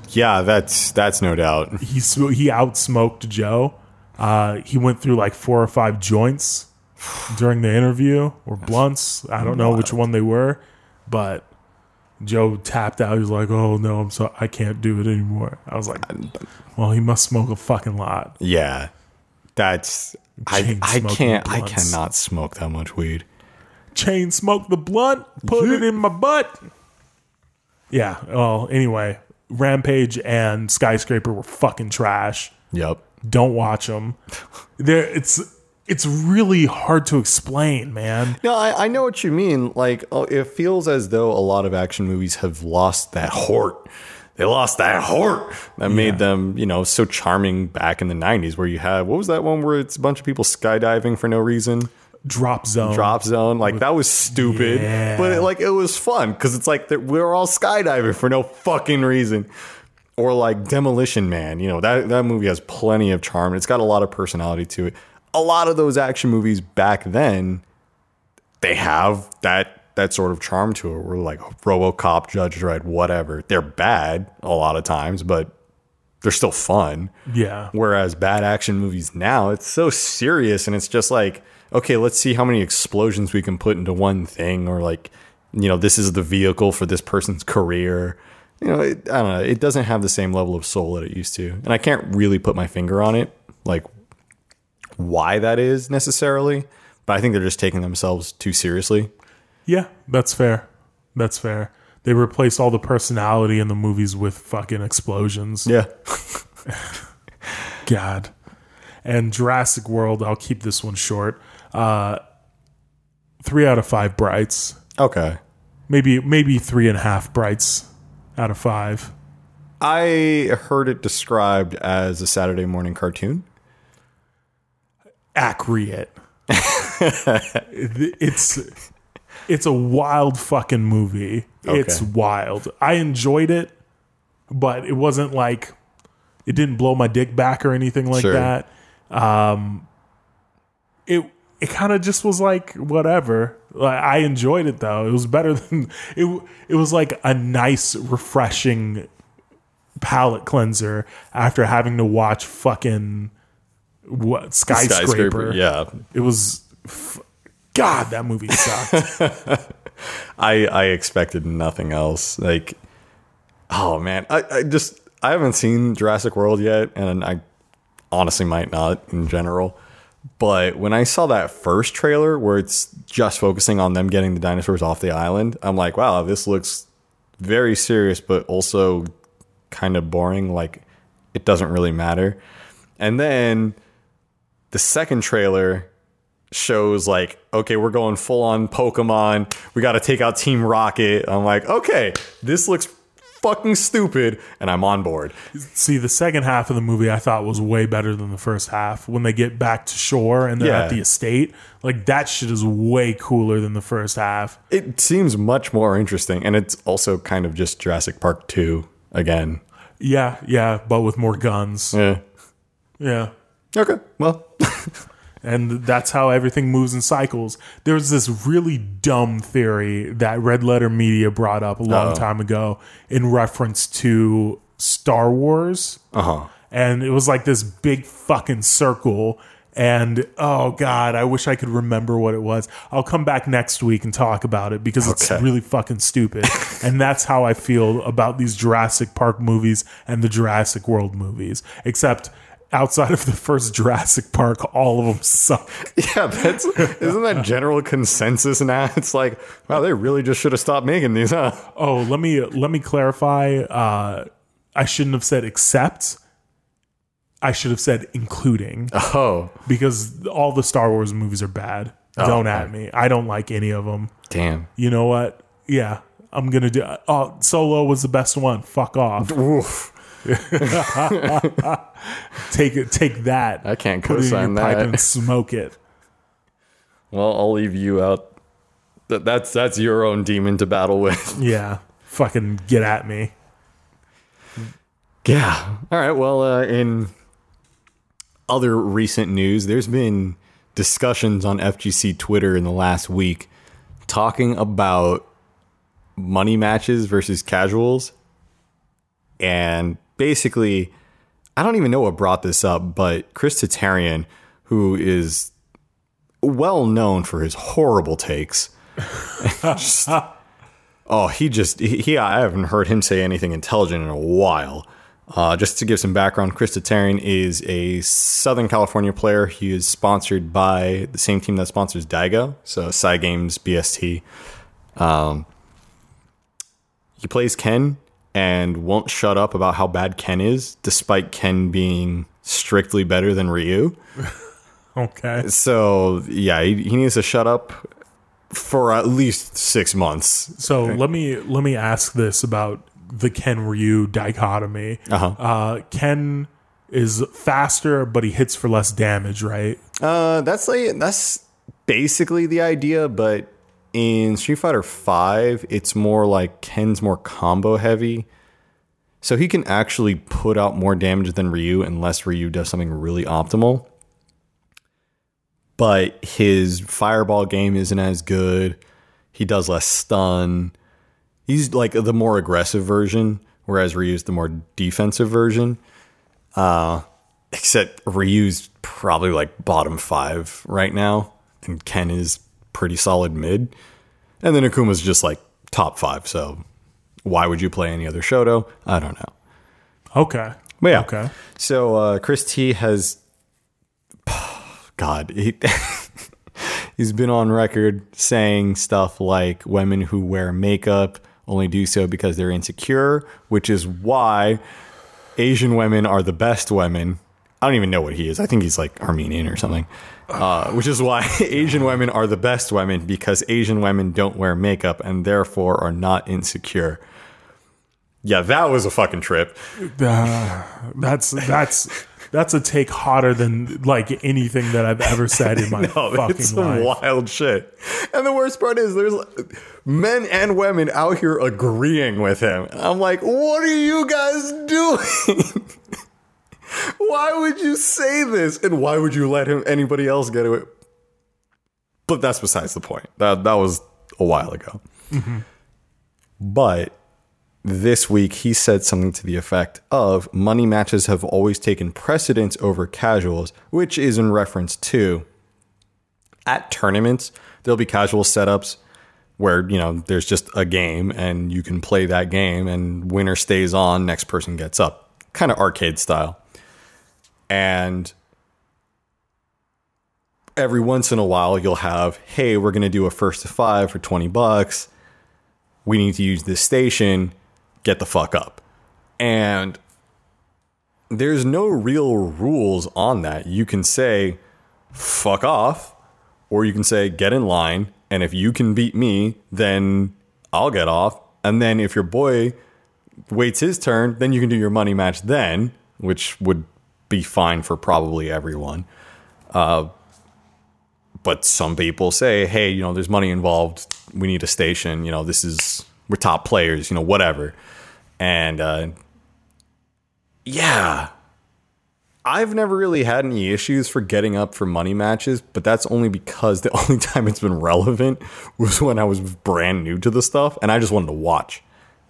Yeah, that's that's no doubt. He sm- he outsmoked Joe. Uh, he went through like four or five joints during the interview, or blunts. I don't know which one they were, but Joe tapped out. He was like, "Oh no, I'm so I can't do it anymore." I was like, "Well, he must smoke a fucking lot." Yeah. That's I, Chain I smoking can't I blunts. cannot smoke that much weed. chain smoke the blunt, put it in my butt. Yeah. Well, anyway, Rampage and Skyscraper were fucking trash. Yep. Don't watch them. There, it's it's really hard to explain, man. No, I, I know what you mean. Like, oh, it feels as though a lot of action movies have lost that heart. They lost that heart that made them, you know, so charming back in the '90s. Where you had what was that one where it's a bunch of people skydiving for no reason? Drop zone. Drop Zone, like that was stupid, Yeah. but it, like it was fun because it's like we were all skydiving for no fucking reason. Or like Demolition Man, you know that that movie has plenty of charm. It's got a lot of personality to it. A lot of those action movies back then, they have that that sort of charm to it. Where like RoboCop, Judge Dredd, whatever. They're bad a lot of times, but they're still fun. Yeah. Whereas bad action movies now, it's so serious and it's just like, okay, let's see how many explosions we can put into one thing, or like, you know, this is the vehicle for this person's career. You know, it, I don't know. It doesn't have the same level of soul that it used to, and I can't really put my finger on it, like why that is necessarily. But I think they're just taking themselves too seriously. Yeah, that's fair. That's fair. They replace all the personality in the movies with fucking explosions. Yeah. God. And Jurassic World, I'll keep this one short. Uh, three out of five brights. Okay. Maybe maybe three and a half brights out of five. I heard it described as a Saturday morning cartoon. Accurate. it's it's a wild fucking movie. It's wild. I enjoyed it, but it wasn't like it didn't blow my dick back or anything like Sure. that. Um, it it kind of just was like whatever. I enjoyed it though. It was better than it. It was like a nice, refreshing palate cleanser after having to watch fucking what skyscraper. Yeah. It was. F- God, that movie sucked. I I expected nothing else. Like, oh man, I, I just I haven't seen Jurassic World yet, and I honestly might not in general. But when I saw that first trailer where it's just focusing on them getting the dinosaurs off the island, I'm like, wow, this looks very serious, but also kind of boring. Like, it doesn't really matter. And then the second trailer shows like, okay, we're going full on Pokemon. We got to take out Team Rocket. I'm like, okay, this looks fucking stupid, and I'm on board. See, the second half of the movie I thought was way better than the first half. When they get back to shore and they're Yeah. at the estate, like that shit is way cooler than the first half. It seems much more interesting, and it's also kind of just Jurassic Park 2 again. Yeah, yeah, but with more guns. Yeah. Yeah. Okay. Well, And that's how everything moves in cycles. There's this really dumb theory that Red Letter Media brought up a long Uh-oh. time ago in reference to Star Wars. uh huh. and it was like this big fucking circle and oh god i wish i could remember what it was i'll come back next week and talk about it because it's Okay. really fucking stupid and that's how i feel about these jurassic park movies and the jurassic world movies except outside of the first jurassic park all of them suck Yeah, that's isn't that general consensus now? It's like, wow, they really just should have stopped making these, huh? oh let me let me clarify uh i shouldn't have said except i should have said including Oh, because all the Star Wars movies are bad. don't at me. I don't like any of them. damn. You know what? Yeah, I'm gonna do. Oh, Solo was the best one. Fuck off. Oof. Take it. Take that. I can't Put it in your co-sign that. and smoke it. Well, I'll leave you out. That that's that's your own demon to battle with. Yeah. Fucking get at me. Yeah. All right. Well, uh, in other recent news, there's been discussions on FGC Twitter in the last week talking about money matches versus casuals. And basically, I don't even know what brought this up, but Chris Tatarian, who is well known for his horrible takes, just- oh, he just, he, he, I haven't heard him say anything intelligent in a while. Uh, just to give some background, Chris Tatarian is a Southern California player. He is sponsored by the same team that sponsors Daigo, so Cygames BST. Um, he plays Ken, and won't shut up about how bad Ken is, despite Ken being strictly better than Ryu. Okay. So yeah, he, he needs to shut up for at least six months. So let me let me ask this about the Ken Ryu dichotomy. Uh-huh. Uh, Ken is faster, but he hits for less damage, right? Uh, that's like that's basically the idea, but in Street Fighter Five, it's more like Ken's more combo heavy. So he can actually put out more damage than Ryu unless Ryu does something really optimal. But his fireball game isn't as good. He does less stun. He's like the more aggressive version, whereas Ryu's the more defensive version. Uh, except Ryu's probably like bottom five right now, and Ken is pretty solid mid. And then Akuma's just like top five. So why would you play any other Shoto? I don't know. Okay. But yeah. Okay. So uh, Chris T has, God, he, he's been on record saying stuff like women who wear makeup only do so because they're insecure, which is why Asian women are the best women. I don't even know what he is. I think he's like Armenian or something. Uh, which is why Asian women are the best women because Asian women don't wear makeup and therefore are not insecure. Yeah, that was a fucking trip. Uh, that's that's that's a take hotter than like anything that I've ever said in my No, fucking it's some life. wild shit. And the worst part is there's men and women out here agreeing with him. I'm like, what are you guys doing? Why would you say this? And why would you let him anybody else get away? But that's besides the point. That that was a while ago. Mm-hmm. But this week he said something to the effect of money matches have always taken precedence over casuals, which is in reference to at tournaments, there'll be casual setups where, you know, there's just a game and you can play that game and winner stays on, next person gets up. Kind of arcade style. And every once in a while you'll have, hey, we're going to do a first to five for 20 bucks. We need to use this station. Get the fuck up. And there's no real rules on that. You can say, fuck off, or you can say, get in line. And if you can beat me, then I'll get off. And then if your boy waits his turn, then you can do your money match then, which would be fine for probably everyone. Uh, but some people say, hey, you know, there's money involved. We need a station. You know, this is, we're top players, you know, whatever. And uh, yeah, I've never really had any issues for getting up for money matches, but that's only because the only time it's been relevant was when I was brand new to the stuff and I just wanted to watch.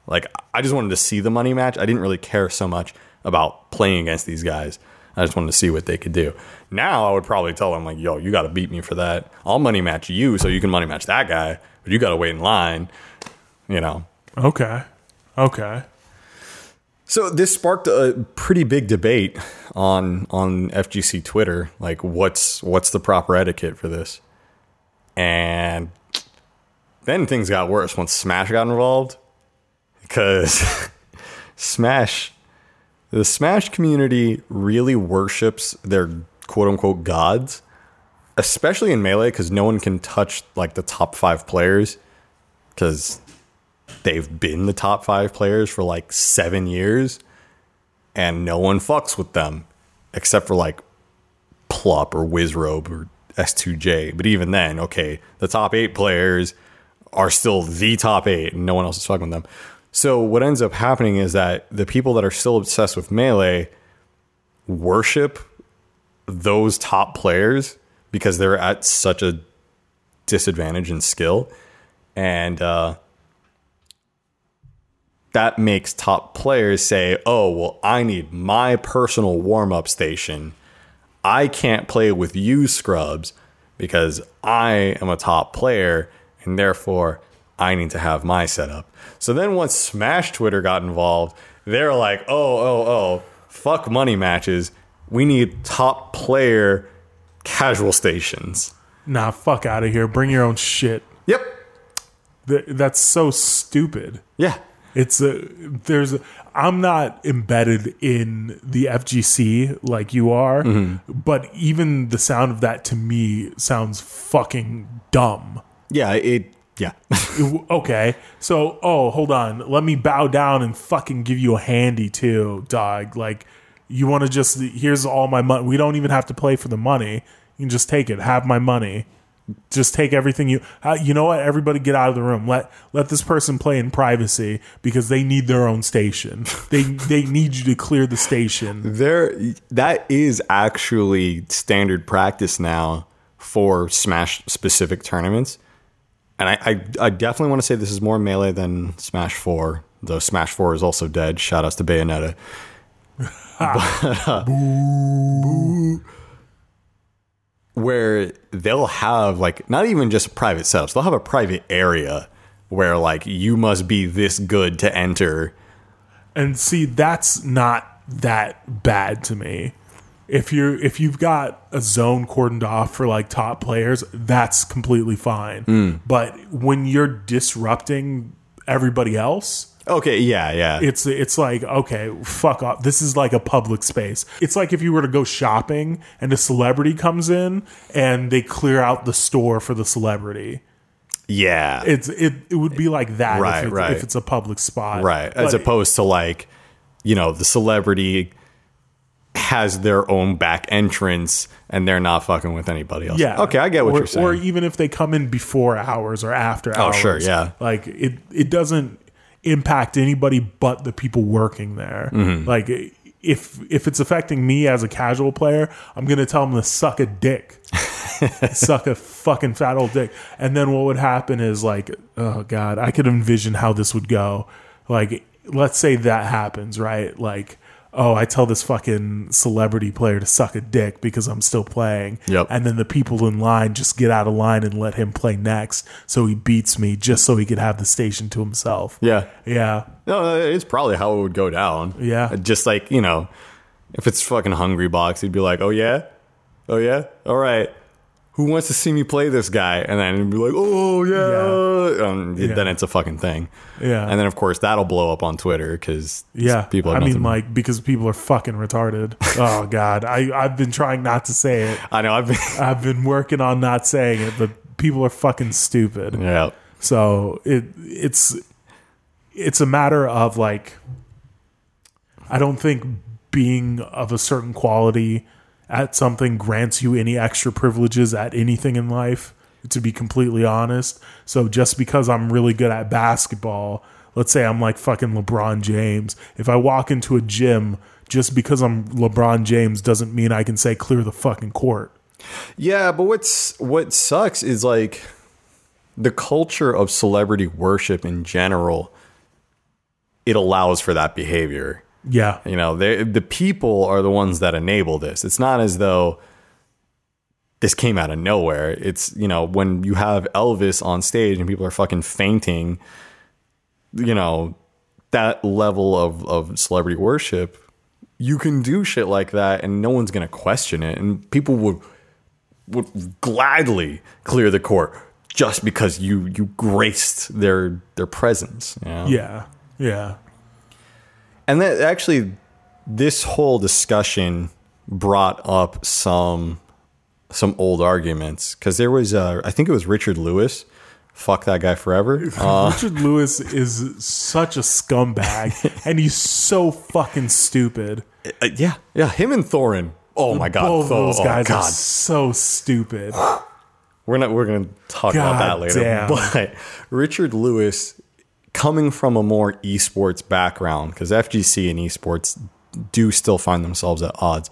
Like, I just wanted to see the money match. I didn't really care so much about playing against these guys. I just wanted to see what they could do. Now I would probably tell them, like, yo, you got to beat me for that. I'll money match you so you can money match that guy, but you got to wait in line, you know. Okay. Okay. So this sparked a pretty big debate on on FGC Twitter, like what's what's the proper etiquette for this? And then things got worse once Smash got involved because Smash the Smash community really worships their quote unquote gods, especially in Melee cuz no one can touch like the top 5 players cuz they've been the top five players for like seven years and no one fucks with them except for like Plup or Wizrobe or S2J. But even then, okay, the top eight players are still the top eight and no one else is fucking with them. So what ends up happening is that the people that are still obsessed with Melee worship those top players because they're at such a disadvantage in skill. And uh that makes top players say, oh, well, I need my personal warm up station. I can't play with you, scrubs, because I am a top player and therefore I need to have my setup. So then once Smash Twitter got involved, they're like, oh, oh, oh, fuck money matches. We need top player casual stations. Nah, fuck out of here. Bring your own shit. Yep. Th- that's so stupid. Yeah. It's a there's a, I'm not embedded in the FGC like you are, Mm-hmm. but even the sound of that to me sounds fucking dumb. Yeah, it. Yeah, okay, so oh, hold on, let me bow down and fucking give you a handy too, dog. Like you want to just here's all my money. We don't even have to play for the money. You can just take it. Have my money. Just take everything you. Uh, you know what? Everybody get out of the room. Let let this person play in privacy because they need their own station. they they need you to clear the station. there. That is actually standard practice now for Smash specific tournaments, and I, I, I definitely want to say this is more melee than Smash Four. Though Smash Four is also dead. Shout outs to Bayonetta. But, uh, where they'll have like not even just private setups, they'll have a private area where like you must be this good to enter. And see, that's not that bad to me. If you're if you've got a zone cordoned off for like top players, that's completely fine. Hmm. But when you're disrupting everybody else, Okay, yeah, yeah. it's it's like okay, fuck off. This is like a public space. It's like if you were to go shopping and a celebrity comes in and they clear out the store for the celebrity. yeah. It's it it would be like that Right, if, it's, right. if it's a public spot, Right. As But- opposed to like, you know, the celebrity has their own back entrance and they're not fucking with anybody else. Yeah. Okay, I get what or, you're saying. Or even if they come in before hours or after hours. Oh, sure, yeah. Like it it doesn't impact anybody but the people working there. Mm-hmm. Like if if it's affecting me as a casual player, I'm gonna tell them to suck a dick. suck a fucking fat old dick. And then what would happen is like, oh God, I could envision how this would go. Like, let's say that happens, right? Like, oh, I tell this fucking celebrity player to suck a dick because I'm still playing. Yep. And then the people in line just get out of line and let him play next. So he beats me just so he could have the station to himself. yeah. Yeah. No, uh, it's probably how it would go down. Yeah. Uh, just like, you know, if it's fucking Hungrybox, he'd be like, oh, yeah? Oh, yeah? All right. Who wants to see me play this guy? And then be like, oh, yeah. Um, Then it's a fucking thing. Yeah. And then, of course, that'll blow up on Twitter because Yeah, people I mean, like because people are fucking retarded. Oh God, I I've been trying not to say it. I know. I've been. I've been working on not saying it, but people are fucking stupid. yeah. So it it's it's a matter of like I don't think being of a certain quality at something grants you any extra privileges at anything in life to be completely honest. So just because I'm really good at basketball, let's say I'm like fucking LeBron James, if I walk into a gym just because I'm LeBron James doesn't mean I can say clear the fucking court. Yeah, but what's what sucks is like the culture of celebrity worship in general. It allows for that behavior. Yeah. You know, the people are the ones that enable this. It's not as though this came out of nowhere. It's you know when you have Elvis on stage and people are fucking fainting. You know that level of of celebrity worship. You can do shit like that, and no one's gonna question it, and people would would gladly clear the court just because you you graced their their presence. You know? Yeah. Yeah. And that actually, this whole discussion brought up some some old arguments because there was, uh, I think it was Richard Lewis. Fuck that guy forever. Uh, Richard Lewis is such a scumbag, and he's so fucking stupid. uh, yeah, yeah, him and Thorin. Oh my god, Both Thor- those oh guys are so stupid. We're not. We're gonna talk about that later. damn. But Richard Lewis, coming from a more esports background, because FGC and esports do still find themselves at odds.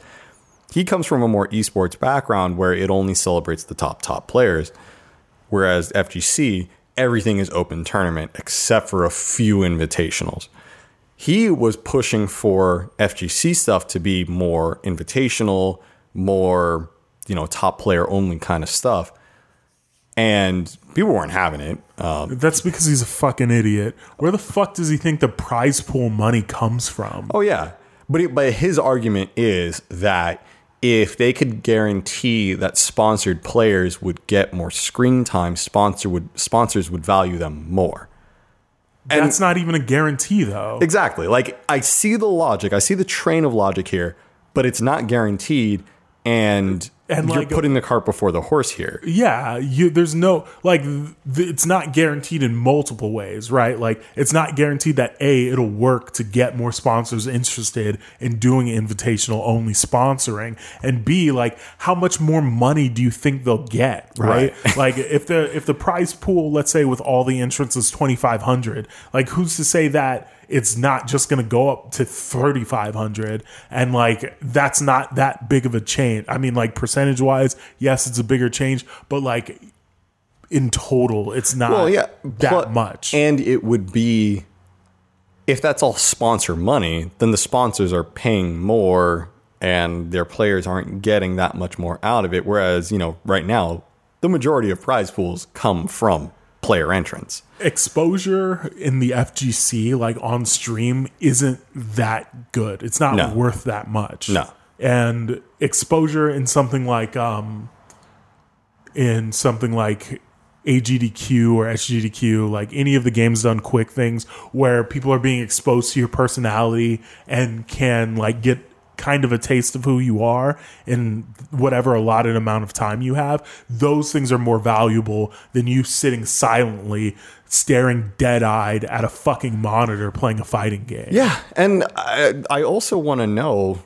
He comes from a more esports background where it only celebrates the top top players, whereas FGC everything is open tournament except for a few invitationals. He was pushing for FGC stuff to be more invitational, more you know top player only kind of stuff and people weren't having it. Um, That's because he's a fucking idiot. Where the fuck does he think the prize pool money comes from? oh yeah, but it, but his argument is that if they could guarantee that sponsored players would get more screen time, sponsor would sponsors would value them more. And- That's not even a guarantee, though. Exactly. Like I see the logic, I see the train of logic here, but it's not guaranteed, and, And, you're like- putting the cart before the horse here. yeah, you, there's no like th- it's not guaranteed in multiple ways, right? Like it's not guaranteed that a it'll work to get more sponsors interested in doing invitational only sponsoring, and b like how much more money do you think they'll get, right? like if the if the prize pool, let's say with all the entrants is twenty five hundred, like who's to say that? It's not just going to go up to 3,500. And like, that's not that big of a change. I mean, like, percentage wise, yes, it's a bigger change, but like, in total, it's not Well, yeah, that plu- much. And it would be if that's all sponsor money, then the sponsors are paying more and their players aren't getting that much more out of it. Whereas, you know, right now, the majority of prize pools come from player entrance. Exposure in the FGC, like on stream, isn't that good. It's not No. worth that much. No. And exposure in something like, um, in something like AGDQ or SGDQ, like any of the games done quick things where people are being exposed to your personality and can like get kind of a taste of who you are in whatever allotted amount of time you have, those things are more valuable than you sitting silently staring dead eyed at a fucking monitor playing a fighting game. Yeah, and I, I also want to know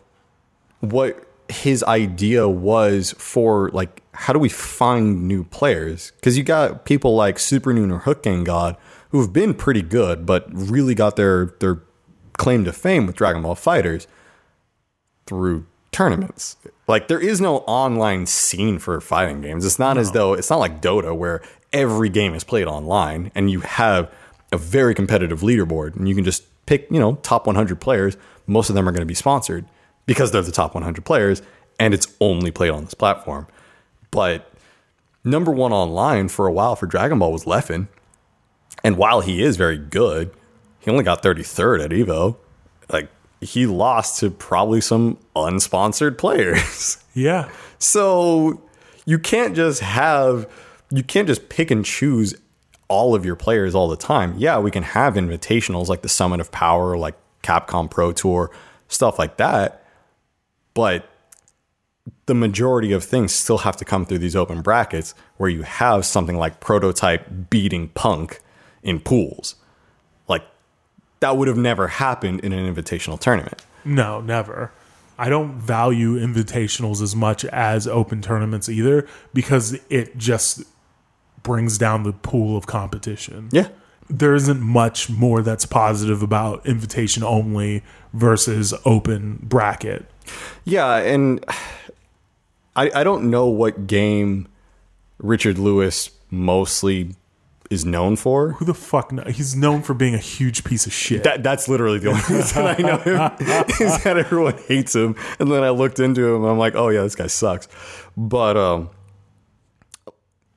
what his idea was for like how do we find new players? Because you got people like Super Noon or Hook Gang God who have been pretty good, but really got their their claim to fame with Dragon Ball FighterZ through tournaments. Like there is no online scene for fighting games. It's not as though it's not like Dota where every game is played online and you have a very competitive leaderboard and you can just pick, you know, top 100 players. Most of them are going to be sponsored because they're the top 100 players and it's only played on this platform. But number 1 online for a while for Dragon Ball was Leffen. And while he is very good, he only got 33rd at Evo. Like he lost to probably some unsponsored players. Yeah. so you can't just have you can't just pick and choose all of your players all the time. Yeah, we can have invitationals like the Summit of Power, like Capcom Pro Tour, stuff like that. But the majority of things still have to come through these open brackets where you have something like prototype beating punk in pools. That would have never happened in an invitational tournament. No, never. I don't value invitationals as much as open tournaments either because it just brings down the pool of competition. Yeah. There isn't much more that's positive about invitation only versus open bracket. Yeah, and I I don't know what game Richard Lewis mostly is known for. Who the fuck? He's known for being a huge piece of shit. That that's literally the only reason I know him is that everyone hates him. And then I looked into him and I'm like, oh yeah, this guy sucks. But um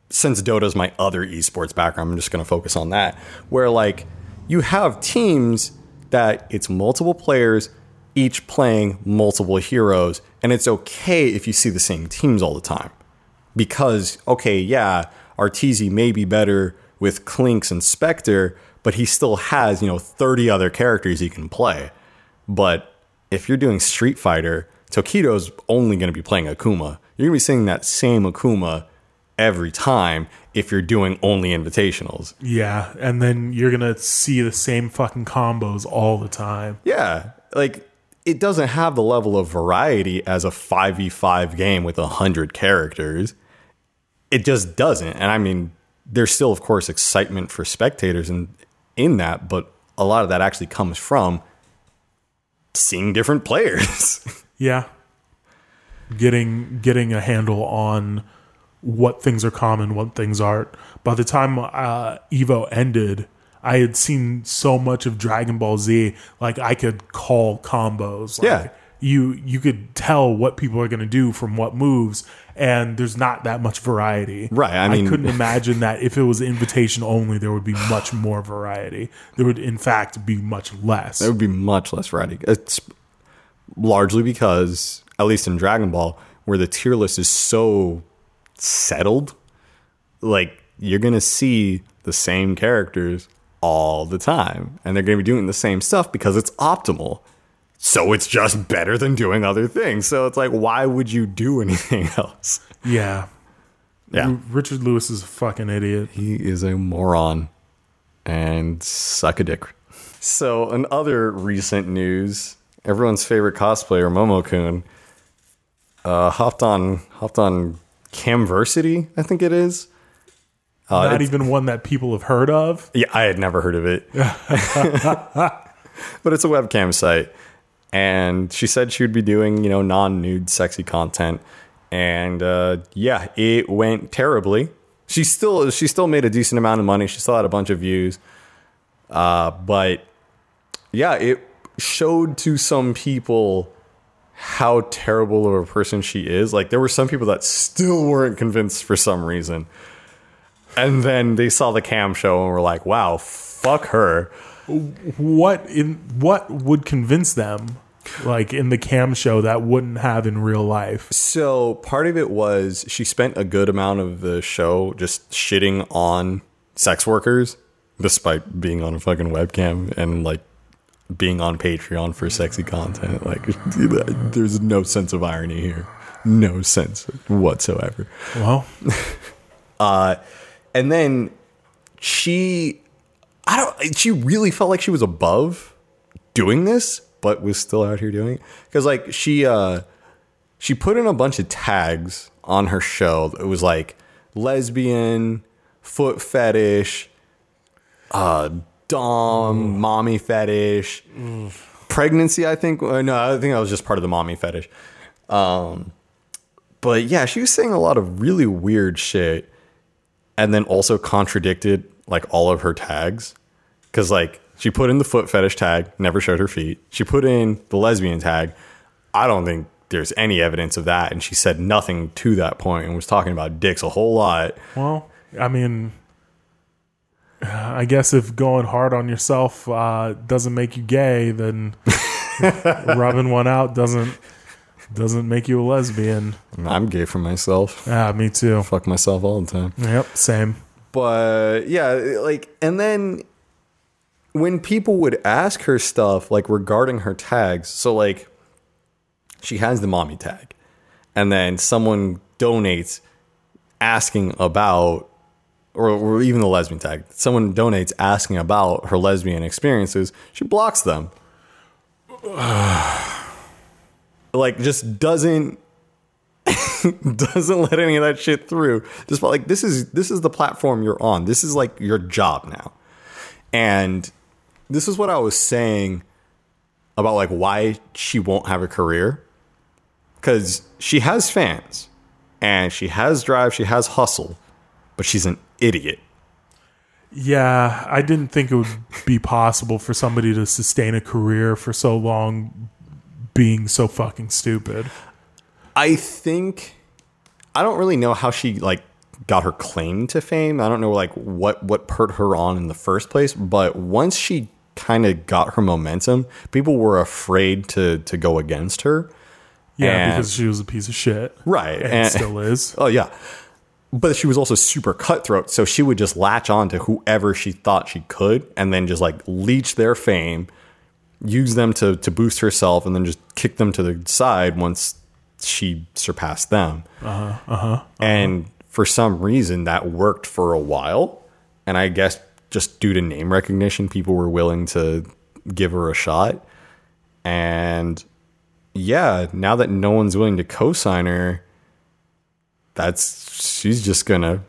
since Dota's my other esports background, I'm just gonna focus on that. Where like you have teams that it's multiple players each playing multiple heroes, and it's okay if you see the same teams all the time. Because, okay, yeah, Arteezy may be better with Clinkz and Spectre, but he still has, you know, 30 other characters he can play. But if you're doing Street Fighter, Tokido's only going to be playing Akuma. You're going to be seeing that same Akuma every time if you're doing only invitationals. yeah, and then you're gonna see the same fucking combos all the time. Yeah, like it doesn't have the level of variety as a 5v5 game with 100 characters. It just doesn't. And I mean, there's still of course excitement for spectators in in that, but a lot of that actually comes from seeing different players. Yeah. Getting getting a handle on what things are common, what things aren't. By the time uh, Evo ended, I had seen so much of Dragon Ball Z, like I could call combos. Like, Yeah. You you could tell what people are going to do from what moves, and there's not that much variety. Right, I mean- I couldn't imagine that if it was invitation only, there would be much more variety. There would, in fact, be much less. There would be much less variety. It's largely because, at least in Dragon Ball, where the tier list is so settled, like you're gonna see the same characters all the time. And they're going to be doing the same stuff because it's optimal. So it's just better than doing other things. So it's like, why would you do anything else? Yeah. Yeah. R- Richard Lewis is a fucking idiot. He is a moron and suck a dick. So, in other recent news, everyone's favorite cosplayer, Momokun, uh, hopped on hopped on Camversity, I think it is. Uh, Not even one that people have heard of. Yeah, I had never heard of it. but it's a webcam site. And she said she would be doing, you know, non nude sexy content. And uh, yeah, it went terribly. She still she still made a decent amount of money. She still had a bunch of views. Uh, but yeah, it showed to some people how terrible of a person she is. Like there were some people that still weren't convinced for some reason. And then they saw the cam show and were like, "Wow, fuck her." What in what would convince them, like in the cam show, that wouldn't have in real life? So part of it was she spent a good amount of the show just shitting on sex workers, despite being on a fucking webcam and like being on Patreon for sexy content. Like, there's no sense of irony here, no sense whatsoever. Well, Uh, and then she, I don't, she really felt like she was above doing this, but was still out here doing it. Cause like she, uh, she put in a bunch of tags on her show. It was like lesbian, foot fetish, uh, dom, mommy fetish, pregnancy. I think. uh, No, I think that was just part of the mommy fetish. Um, but yeah, she was saying a lot of really weird shit, and then also contradicted like all of her tags. Because like she put in the foot fetish tag, never showed her feet. She put in the lesbian tag. I don't think there's any evidence of that, and she said nothing to that point and was talking about dicks a whole lot. well, I mean, I guess if going hard on yourself uh, doesn't make you gay, then rubbing one out doesn't doesn't make you a lesbian. I'm gay for myself. Yeah, me too. Fuck myself all the time. Yep, same. But yeah like and then when people would ask her stuff like regarding her tags so like she has the mommy tag and then someone donates asking about or, or even the lesbian tag someone donates asking about her lesbian experiences she blocks them. Like just doesn't doesn't let any of that shit through. Just like this is this is the platform you're on. This is like your job now. And this is what I was saying about like why she won't have a career. Cuz she has fans and she has drive, she has hustle, but she's an idiot. Yeah, I didn't think it would be possible for somebody to sustain a career for so long being so fucking stupid. I think I don't really know how she like got her claim to fame. I don't know like what what put her on in the first place, but once she kind of got her momentum, people were afraid to to go against her. Yeah, And- because she was a piece of shit. Right. And, And- still is. Oh yeah. But she was also super cutthroat, so she would just latch on to whoever she thought she could and then just like leech their fame, use them to to boost herself and then just kick them to the side once she surpassed them. Uh-huh, uh-huh, And for some reason that worked for a while, and I guess just due to name recognition, people were willing to give her a shot. And yeah, now that no one's willing to co-sign her, that's she's just gonna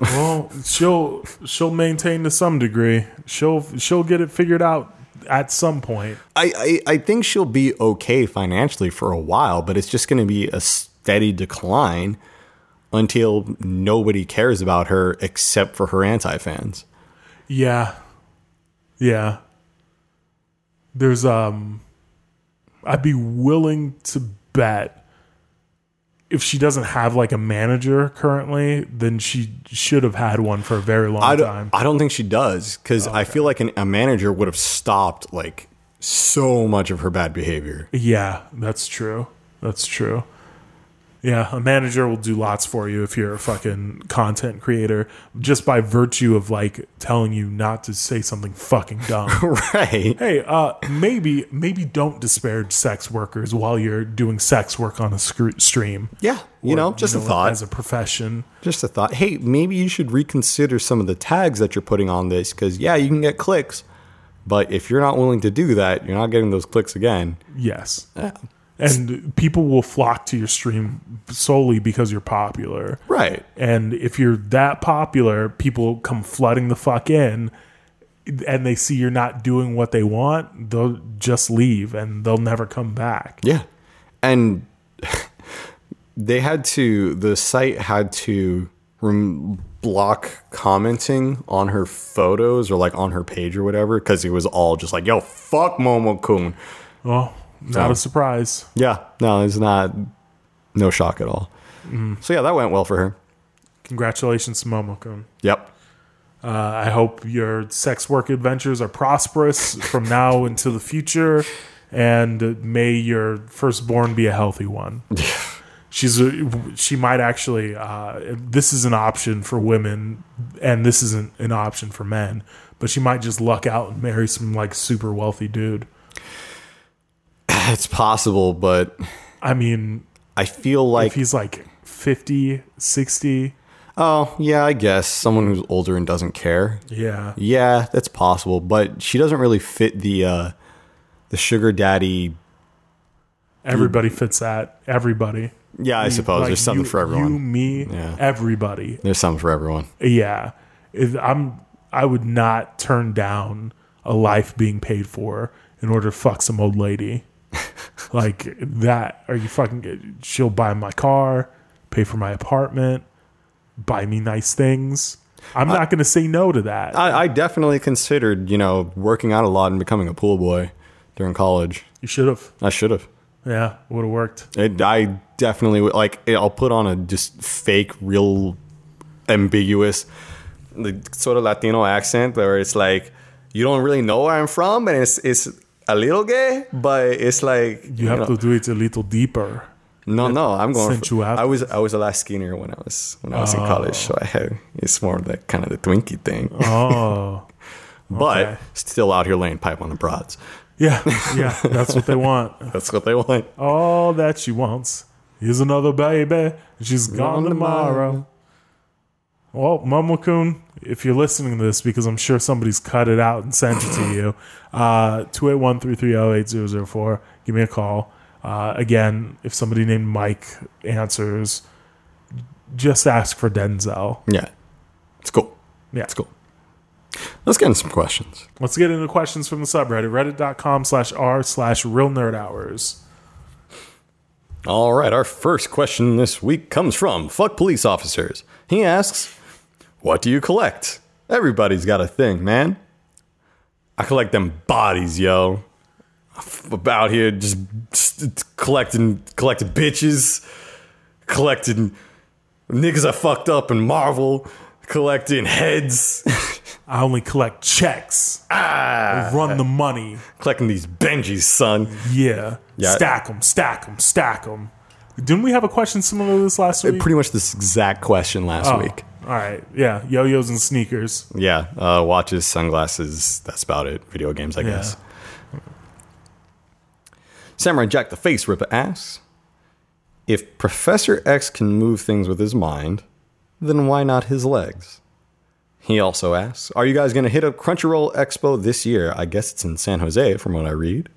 Well, she'll she'll maintain to some degree. She'll she'll get it figured out at some point. I, I, I think she'll be okay financially for a while, but it's just gonna be a steady decline until nobody cares about her except for her anti fans. Yeah. Yeah. There's um I'd be willing to bet if she doesn't have like a manager currently, then she should have had one for a very long I time. I don't think she does because I feel like an, a manager would have stopped like so much of her bad behavior. Yeah, that's true. That's true. Yeah, a manager will do lots for you if you're a fucking content creator, just by virtue of like telling you not to say something fucking dumb. right. hey, uh, maybe maybe don't disparage sex workers while you're doing sex work on a scr- stream. Yeah. You Or, know, just a thought. as a profession. just a thought. Hey, maybe you should reconsider some of the tags that you're putting on this because, yeah, you can get clicks. But if you're not willing to do that, you're not getting those clicks again. Yes. Yeah. And people will flock to your stream solely because you're popular. Right. And if you're that popular, people come flooding the fuck in and they see you're not doing what they want, they'll just leave and they'll never come back. Yeah. And they had to, the site had to rem- block commenting on her photos or like on her page or whatever because it was all just like, yo, fuck Momokun. Well, not So- a surprise. Yeah. No, it's not, no shock at all. So yeah, that went well for her. Congratulations Momokun. Yep. Uh, I hope your sex work adventures are prosperous from now into the future, and may your firstborn be a healthy one. She's a, she might actually. Uh, this is an option for women, and this isn't an option for men. But she might just luck out and marry some like super wealthy dude. It's possible, but I mean, I feel like if he's like 50, 60, Oh, yeah, I guess someone who's older and doesn't care. yeah, Yeah, that's possible, but she doesn't really fit the uh the sugar daddy. everybody fits that. Everybody. Yeah, I suppose Like, there's something you- for everyone. You, me, Yeah. everybody. there's something for everyone. Yeah, If I'm. I would not turn down a life being paid for in order to fuck some old lady. like that. Are you fucking? She'll buy my car, pay for my apartment, buy me nice things. I'm not going to say no to that. I, I definitely considered, you know, working out a lot and becoming a pool boy during college. you should have. I should have. Yeah, would have worked. It, I definitely would. Like, I'll put on a just fake, real, ambiguous, sort of Latino accent where it's like you don't really know where I'm from, and it's it's a little gay, but it's like You have know, to do it a little deeper. No, no, I'm going. For. I was I was a lot skinnier when I was when I was in college, so oh. I had it's more of that kind of the Twinkie thing. Oh, but okay. still out here laying pipe on the broads. yeah, yeah. That's what they want. That's what they want. All that she wants is another baby. She's gone tomorrow. Well, Momokun, if you're listening to this, because I'm sure somebody's cut it out and sent it to you, uh, 281-330-8004. Give me a call. Uh, again, if somebody named Mike answers, just ask for Denzel. Yeah, it's cool. Yeah. It's cool. Let's get into some questions. Let's get into questions from the subreddit, reddit.com slash r slash real nerd hours. All right, our first question this week comes from Fuck Police Officers. He asks, What do you collect? Everybody's got a thing, man. I collect them bodies, yo. About here just, just collecting collecting bitches, collecting niggas I fucked up in Marvel, collecting heads, I only collect checks. ah, Run the money. collecting these Benjis, son. Yeah. Yeah. Stack them, stack them, stack them. Didn't we have a question similar to this last week? Pretty much this exact question last Oh, week. All right. Yeah. Yo yos and sneakers. Yeah, uh, watches, sunglasses. That's about it. Video games, I Yeah. guess. Samurai Jack the Face Ripper asks If Professor X can move things with his mind, then why not his legs? He also asks Are you guys going to hit up Crunchyroll Expo this year? I guess it's in San Jose, from what I read.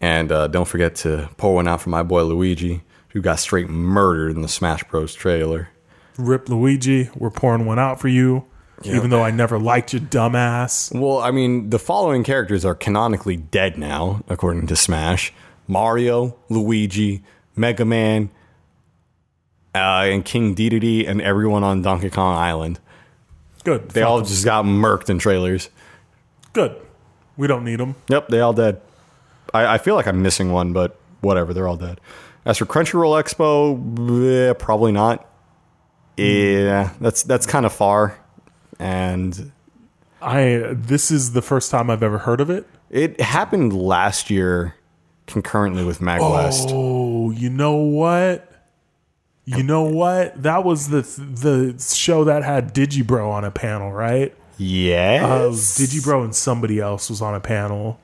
And uh, don't forget to pour one out for my boy Luigi, who got straight murdered in the Smash Bros. trailer. Rip Luigi. We're pouring one out for you. Even though I never liked your dumbass. Well, I mean, the following characters are canonically dead now, according to Smash Mario, Luigi, Mega Man, uh, and King Dedede, and everyone on Donkey Kong Island. Good. They all just got murked in trailers. good. We don't need them. Yep, they all dead. I, I feel like I'm missing one, but whatever, they're all dead. As for Crunchyroll Expo, eh, probably not. Yeah, that's that's kind of far, and I. This is the first time I've ever heard of it. It happened last year concurrently with MagWest. Oh, you know what? You know what? That was the the show that had Digibro on a panel, right? Yes. Uh, Digibro and somebody else was on a panel,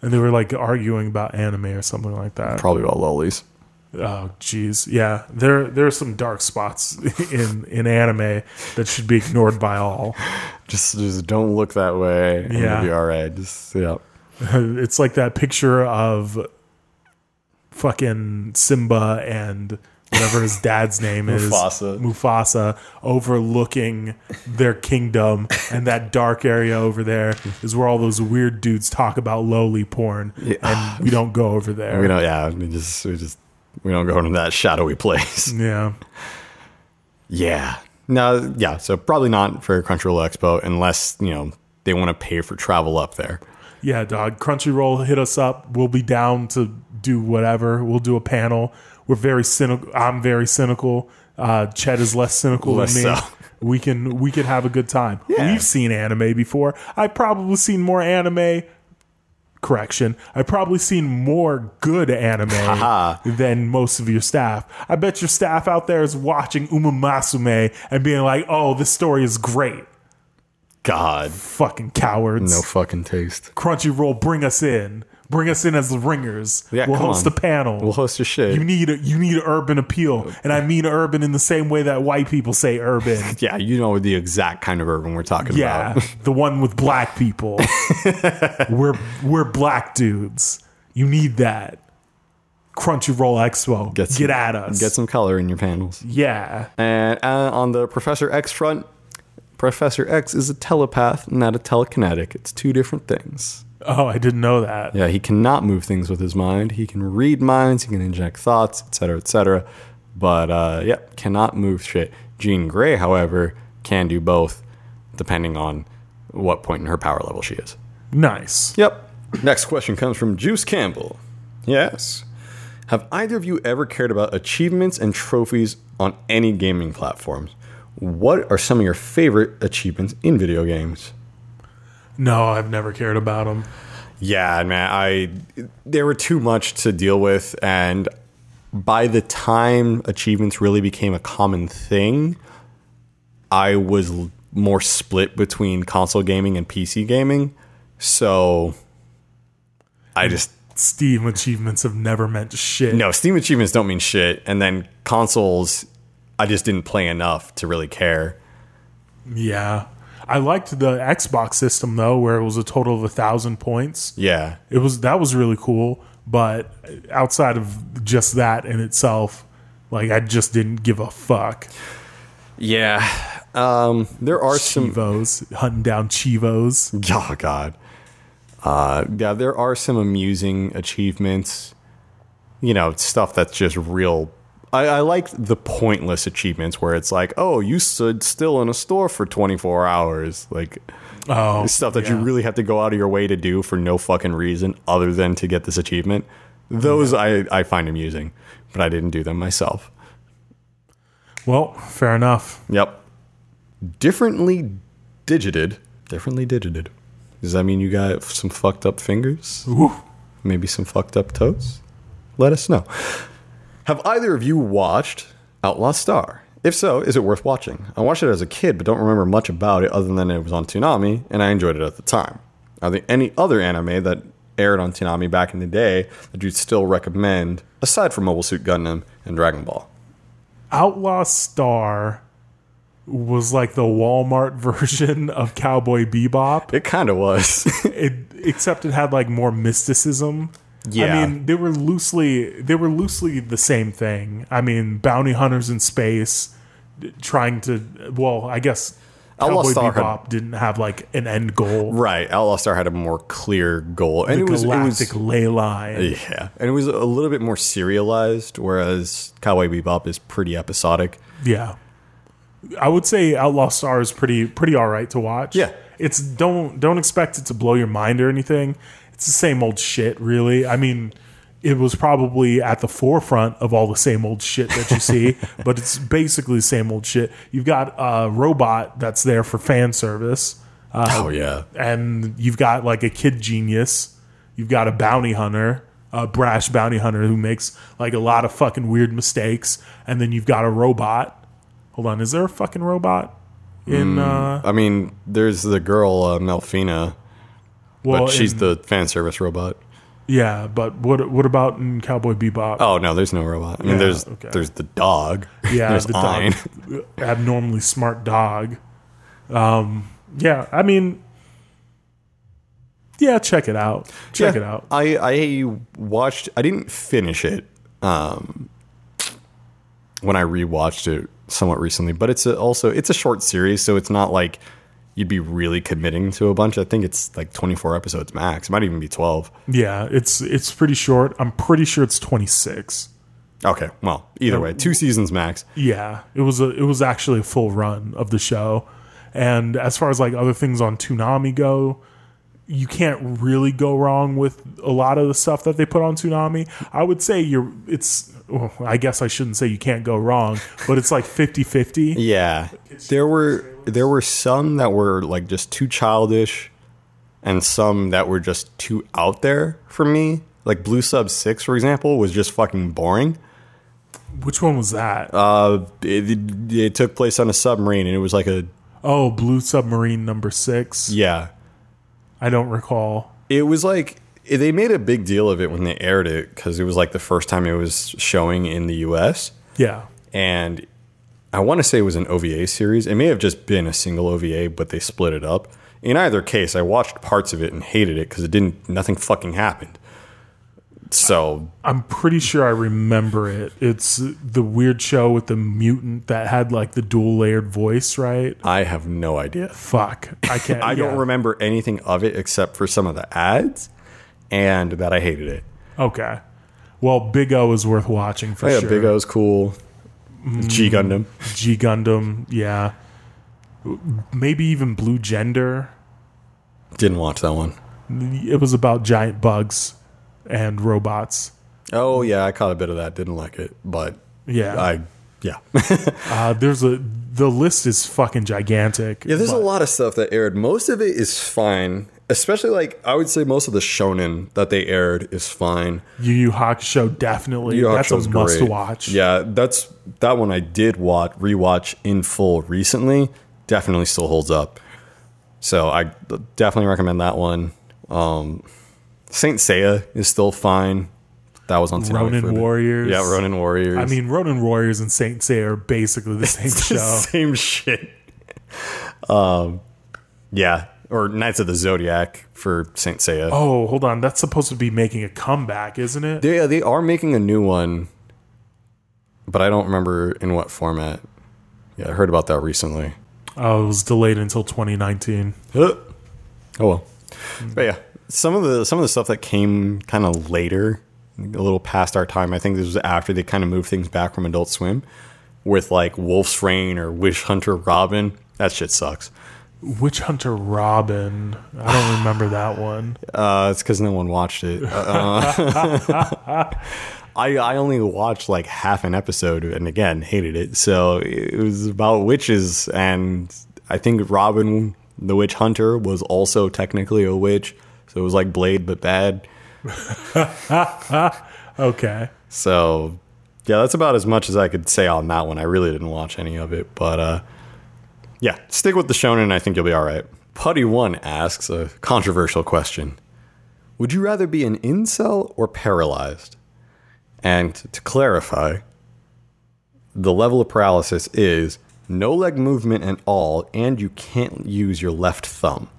and they were like arguing about anime or something like that. Probably about lollies. Oh, jeez, yeah. There there are some dark spots in in anime that should be ignored by all. Just just don't look that way. And Yeah. you'll be all right. Just yeah. It's like that picture of fucking Simba and whatever his dad's name is Mufasa. Mufasa overlooking their kingdom and that dark area over there is where all those weird dudes talk about loli porn and we don't go over there. We don't. Yeah. We just we just we don't go into that shadowy place. Yeah. yeah. No. Yeah. So probably not for Crunchyroll Expo unless you know they want to pay for travel up there. Yeah, dog. Crunchyroll hit us up. We'll be down to do whatever. We'll do a panel. We're very cynical. I'm very cynical. Uh, Chet is less cynical Less than me. so. We can we can have a good time. Yeah. We've seen anime before. I've probably seen more anime. Correction. I've probably seen more good anime than most of your staff. I bet your staff out there is watching Uma Musume and being like, "Oh, this story is great." God. Fucking cowards. No fucking taste. Crunchyroll, bring us in. Bring us in as the ringers. Yeah, we'll host on. a panel. We'll host your shit. you need a, you need urban appeal, and I mean urban in the same way that white people say urban. yeah, you know the exact kind of urban we're talking Yeah, about. the one with black people. we're we're black dudes. You need that. Crunchyroll Expo. Get, some- at us. Get some color in your panels. yeah. And uh, on the Professor X front, Professor X is a telepath, not a telekinetic. It's two different things. Oh, I didn't know that. Yeah, he cannot move things with his mind. He can read minds, he can inject thoughts, etc., etc. But uh, yeah, cannot move shit. Jean Grey, however, can do both, depending on what point in her power level she is. Nice. Yep. Next question comes from Juice Campbell. Yes. Have either of you ever cared about achievements and trophies on any gaming platforms? What are some of your favorite achievements in video games? No, I've never cared about them. Yeah, man, I there were too much to deal with and by the time achievements really became a common thing, I was l- more split between console gaming and PC gaming. So I just Steam achievements have never meant shit. no, Steam achievements don't mean shit and then consoles I just didn't play enough to really care. Yeah. I liked the Xbox system though, where it was a total of a thousand points. Yeah. It was that was really cool, but outside of just that in itself, like I just didn't give a fuck. Yeah. Um there are some cheevos hunting down cheevos. Oh God. Uh, yeah, there are some amusing achievements. You know, stuff that's just real. I, I like the pointless achievements where it's like, oh, you stood still in a store for 24 hours. Like Oh, stuff that you really have to go out of your way to do for no fucking reason other than to get this achievement. Those I, I find amusing, but I didn't do them myself. Well, fair enough. Yep. Differently digited. Differently digited. Does that mean you got some fucked up fingers? Ooh. Maybe some fucked up toes? Let us know. Have either of you watched Outlaw Star? If so, is it worth watching? I watched it as a kid, but don't remember much about it other than it was on Toonami, and I enjoyed it at the time. Are there any other anime that aired on Toonami back in the day that you'd still recommend, aside from Mobile Suit Gundam and Dragon Ball? Outlaw Star was like the Walmart version of Cowboy Bebop. It kind of was. it, except it had like more mysticism. Yeah. I mean, they were loosely they were loosely the same thing. I mean, bounty hunters in space trying to well, I guess Outlaw Cowboy Star had- Bebop didn't have like an end goal. right. Outlaw Star had a more clear goal, and The it was, it was galactic ley line. Yeah, and it was a little bit more serialized, whereas Cowboy Bebop is pretty episodic. Yeah. I would say Outlaw Star is pretty pretty all right to watch. Yeah. It's don't don't expect it to blow your mind or anything. It's the same old shit, really. I mean, it was probably at the forefront of all the same old shit that you see, but it's basically the same old shit. You've got a robot that's there for fan service, oh yeah, and you've got like a kid genius. You've got a bounty hunter, a brash bounty hunter who makes like a lot of fucking weird mistakes, and then you've got a robot. Hold on, is there a fucking robot in? uh I mean, there's the girl uh, Melfina, Well, but she's in- the fan service robot. yeah. But what what about in Cowboy Bebop? Oh no, there's no robot. I mean, Yeah, there's okay. there's the dog. yeah, there's the Ein. dog, abnormally smart dog. Um, yeah, I mean, yeah, check it out. Check Yeah, it out. I I watched. I didn't finish it. Um, when I rewatched it somewhat recently, but it's a, also it's a short series, so it's not like you'd be really committing to a bunch. I think it's like 24 episodes max. It might even be 12. Yeah, it's it's pretty short. I'm pretty sure it's 26. Okay, well, either way, two seasons max. Yeah, it was a it was actually a full run of the show. And as far as like other things on Toonami go, you can't really go wrong with a lot of the stuff that they put on Toonami. I would say you're it's well, I guess I shouldn't say you can't go wrong, but it's like 50-50. Yeah, there were there were some that were like just too childish, and some that were just too out there for me. Like Blue Sub Six, for example, was just fucking boring. Which one was that? Uh, it, it, it took place on a submarine, and it was like a oh, Blue Submarine number 6. yeah. I don't recall. It was like they made a big deal of it when they aired it because it was like the first time it was showing in the U.S. Yeah. and I want to say it was an OVA series. It may have just been a single OVA, but they split it up. In either case, I watched parts of it and hated it because it didn't. Nothing fucking happened. So I'm pretty sure I remember it. It's the weird show with the mutant that had like the dual layered voice, right? I have no idea. Fuck. I can't. I don't remember anything of it except for some of the ads, and that I hated it. Okay. Well, Big O is worth watching for Oh, yeah, sure. Big O is cool. G Gundam. G Gundam, yeah. Maybe even Blue Gender. Didn't watch that one. It was about giant bugs and robots. Oh yeah, I caught a bit of that. Didn't like it, but Yeah. I yeah. uh, there's a the list is fucking gigantic. Yeah, there's but- a lot of stuff that aired. Most of it is fine. Especially like I would say most of the shonen that they aired is fine. Yu Yu Hakusho definitely. Yu Yu That's a must great. watch. Yeah, that's that one I did watch rewatch in full recently. Definitely still holds up. So I definitely recommend that one. Um, Saint Seiya is still fine. That was on Toonami Ronin. Warriors. Yeah, Ronin Warriors. I mean, Ronin Warriors and Saint Seiya are basically the same the show. same shit. Um, yeah, or Knights of the Zodiac for Saint Seiya. Oh, hold on. That's supposed to be making a comeback, isn't it? They they are making a new one, but I don't remember in what format. Yeah, I heard about that recently. Oh, it was delayed until 2019. Oh well, but yeah, some of the some of the stuff that came kind of later, a little past our time. I think this was after they kind of moved things back from Adult Swim, with like Wolf's Rain or Witch Hunter Robin. That shit sucks. Witch Hunter Robin. I don't remember that one. Uh, it's because no one watched it. Uh, I I only watched like half an episode, and again hated it. So it was about witches, and I think Robin, the witch hunter, was also technically a witch. So it was like Blade, but bad. Okay. So yeah, that's about as much as I could say on that one. I really didn't watch any of it, but uh, yeah, stick with the shonen. I think you'll be all right. Putty One asks a controversial question: Would you rather be an incel or paralyzed? And to clarify, the level of paralysis is no leg movement at all, and you can't use your left thumb.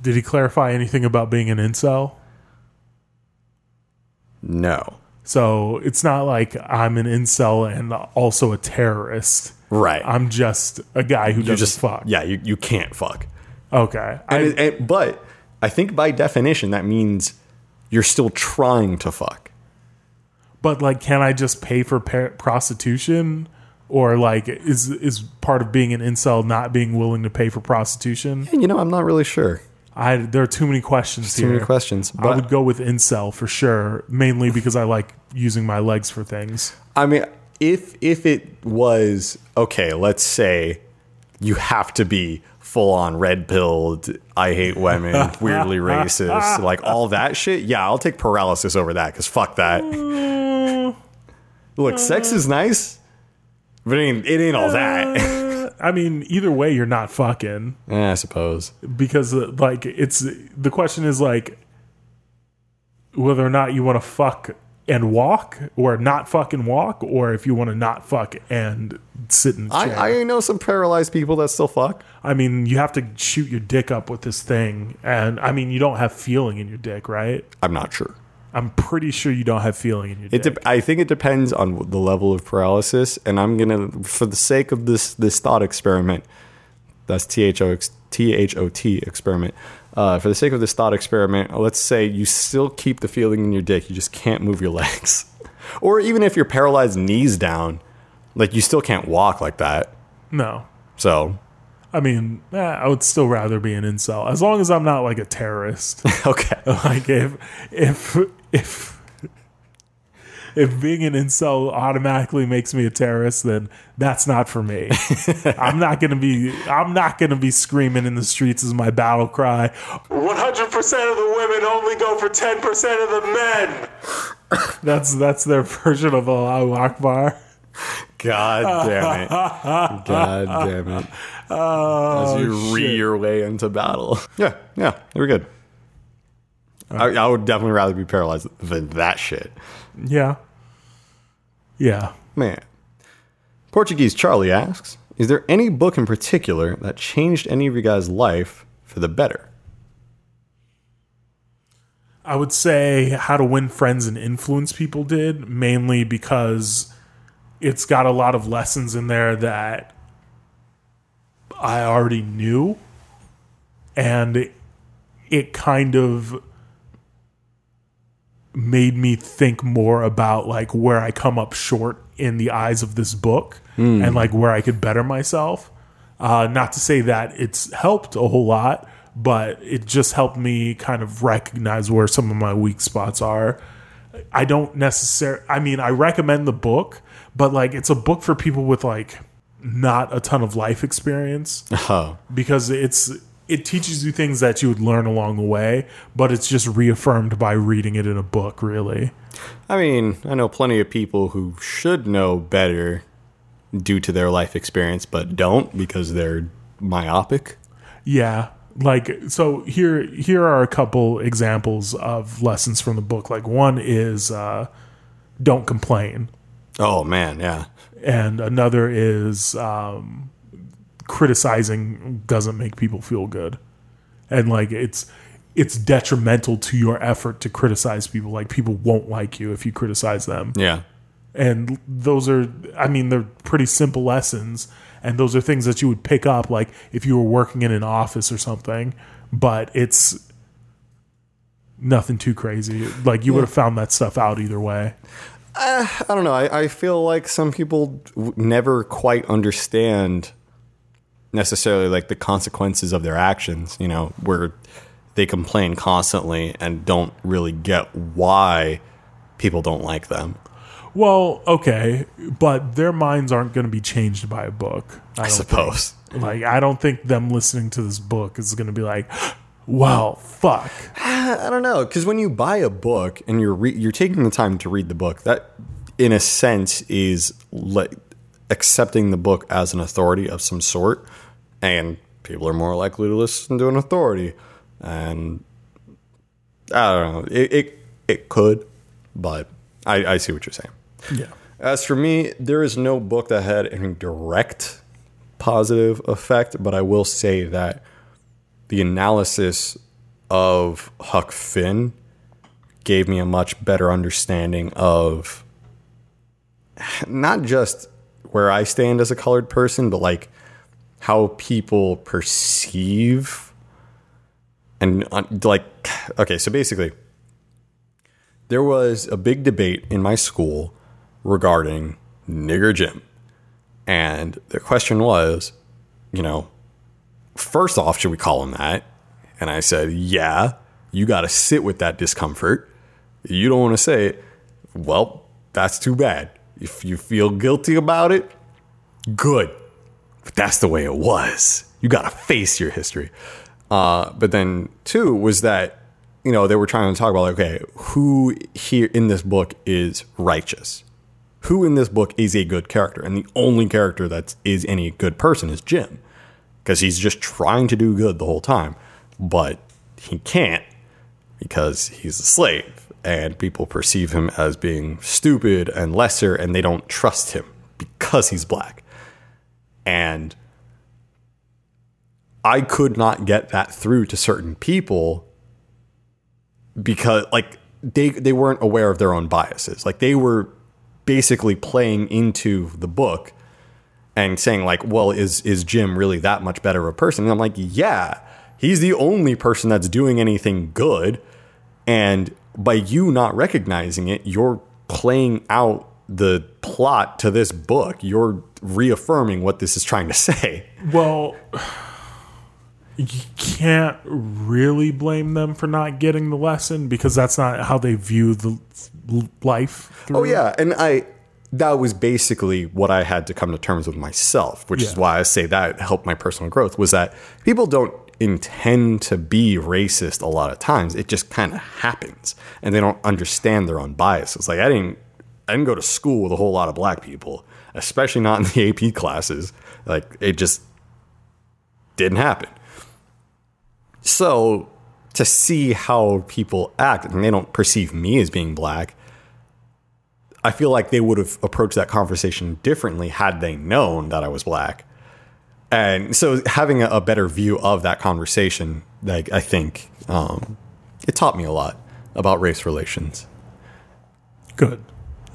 Did he clarify anything about being an incel? No. So it's not like I'm an incel and also a terrorist. Right. I'm just a guy who you doesn't just fuck. Yeah, you, you can't fuck. Okay. I, And, it, and but I think by definition that means you're still trying to fuck. but like, can I just pay for par- prostitution? Or like, is is part of being an incel not being willing to pay for prostitution? And you know, I'm not really sure. I there are too many questions Too here. Too many questions. I would go with incel for sure, mainly because I like using my legs for things. I mean, if if it was okay, let's say you have to be full on red pilled, I hate women, weirdly racist, like all that shit, yeah, I'll take paralysis over that because fuck that. Look, sex is nice, but it ain't, it ain't all that. I mean, either way, you're not fucking Eh, I suppose. because, uh, like, it's the question is like whether or not you want to fuck and walk, or not fuck and walk, or if you want to not fuck and sit in the chair. I, I know some paralyzed people that still fuck. I mean, you have to shoot your dick up with this thing, and I mean, you don't have feeling in your dick, right? I'm not sure. I'm pretty sure you don't have feeling in your It dick. de- I think it depends on the level of paralysis, and I'm gonna, for the sake of this this thought experiment, that's T H O T H O T experiment. Uh, for the sake of this thought experiment, let's say you still keep the feeling in your dick, you just can't move your legs, or even if you're paralyzed knees down, like you still can't walk like that. no, So I mean, eh, I would still rather be an incel as long as I'm not like a terrorist. okay, like if if if if being an incel automatically makes me a terrorist, then that's not for me. I'm not gonna be I'm not gonna be screaming in the streets as my battle cry. 100 percent of the women only go for 10 percent of the men. that's that's their version of Allahu Akbar. God damn it, God damn it. Oh, as you re your way into battle. Yeah, yeah, we're good. I, I would definitely rather be paralyzed than that shit. Yeah. Yeah. Man. Portuguese Charlie asks Is there any book in particular that changed any of you guys' life for the better? I would say How to Win Friends and Influence People did, mainly because it's got a lot of lessons in there that I already knew. And it, it kind of made me think more about like where I come up short in the eyes of this book and like where I could better myself. Uh, not to say that it's helped a whole lot, but it just helped me kind of recognize where some of my weak spots are. I don't necessarily, I mean, I recommend the book, but like it's a book for people with like not a ton of life experience Oh, because it's it teaches you things that you would learn along the way, but it's just reaffirmed by reading it in a book, really. I mean, I know plenty of people who should know better due to their life experience, but don't because they're myopic. Yeah. Like so here here are a couple examples of lessons from the book. Like one is uh don't complain. Oh, man, yeah. And another is um criticizing doesn't make people feel good. And like it's it's detrimental to your effort to criticize people. Like people won't like you if you criticize them. Yeah. and those are i mean they're pretty simple lessons and those are things that you would pick up like if you were working in an office or something but it's nothing too crazy like you would have found that stuff out either way uh, I don't know. I, I feel like some people w- never quite understand necessarily like the consequences of their actions, you know, where they complain constantly and don't really get why people don't like them. well okay but their minds aren't going to be changed by a book i, I suppose. think. like i don't think them listening to this book is going to be like well fuck I don't know because when you buy a book and you're re- you're taking the time to read the book, that in a sense is like accepting the book as an authority of some sort, and people are more likely to listen to an authority. And I don't know, it it, it could, but I, I see what you're saying. yeah As for me, there is no book that had any direct positive effect, but I will say that the analysis of Huck Finn gave me a much better understanding of not just where I stand as a colored person, but like how people perceive and uh, like okay, so basically there was a big debate in my school regarding nigger Jim. And the question was, you know, first off, should we call him that? And I said, yeah, you got to sit with that discomfort. You don't want to say it. Well, that's too bad. If you feel guilty about it, good. But that's the way it was. You got to face your history. Uh, but then two was that you know they were trying to talk about like, okay, who here in this book is righteous? Who in this book is a good character? And the only character that is any good person is Jim, because he's just trying to do good the whole time, but he can't because he's a slave and people perceive him as being stupid and lesser and they don't trust him because he's black. And I could not get that through to certain people because like they they weren't aware of their own biases. Like they were basically playing into the book and saying like, "Well, is is Jim really that much better of a person?" And I'm like, "Yeah, he's the only person that's doing anything good." And by you not recognizing it, you're playing out the plot to this book. You're reaffirming what this is trying to say. Well, you can't really blame them for not getting the lesson because that's not how they view the life. Oh yeah, and I that was basically what I had to come to terms with myself, which is why I say that helped my personal growth was that people don't intend to be racist a lot of times. It just kind of happens and they don't understand their own biases. Like I didn't I didn't go to school with a whole lot of black people, especially not in the AP classes. Like it just didn't happen. So to see how people act and they don't perceive me as being black, I feel like they would have approached that conversation differently had they known that I was black. And so having a, better view of that conversation, like I think um, it taught me a lot about race relations. Good.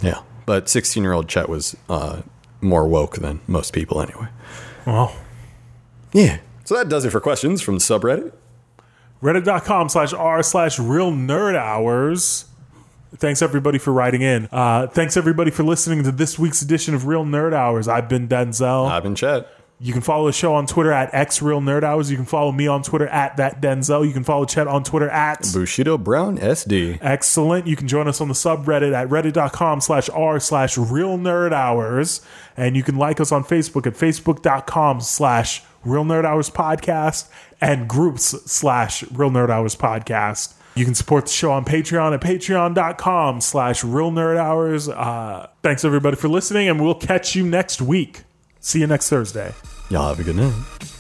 Yeah. But 16 year old Chet was uh, more woke than most people anyway. Well, Yeah. So that does it for questions from the subreddit. reddit.com slash r slash real nerd hours. Thanks everybody for writing in. Uh, thanks everybody for listening to this week's edition of Real Nerd Hours. I've been Denzel. I've been Chet. You can follow the show on Twitter at X Real Nerd Hours. You can follow me on Twitter at that Denzel. You can follow Chet on Twitter at Bushido Brown SD. Excellent. You can join us on the subreddit at reddit.com slash r slash real nerd hours. And you can like us on Facebook at facebook.com slash real nerd hours podcast and groups slash real nerd hours podcast. You can support the show on Patreon at patreon.com slash real nerd hours. Uh, thanks everybody for listening and we'll catch you next week. See you next Thursday. Y'all have a good night.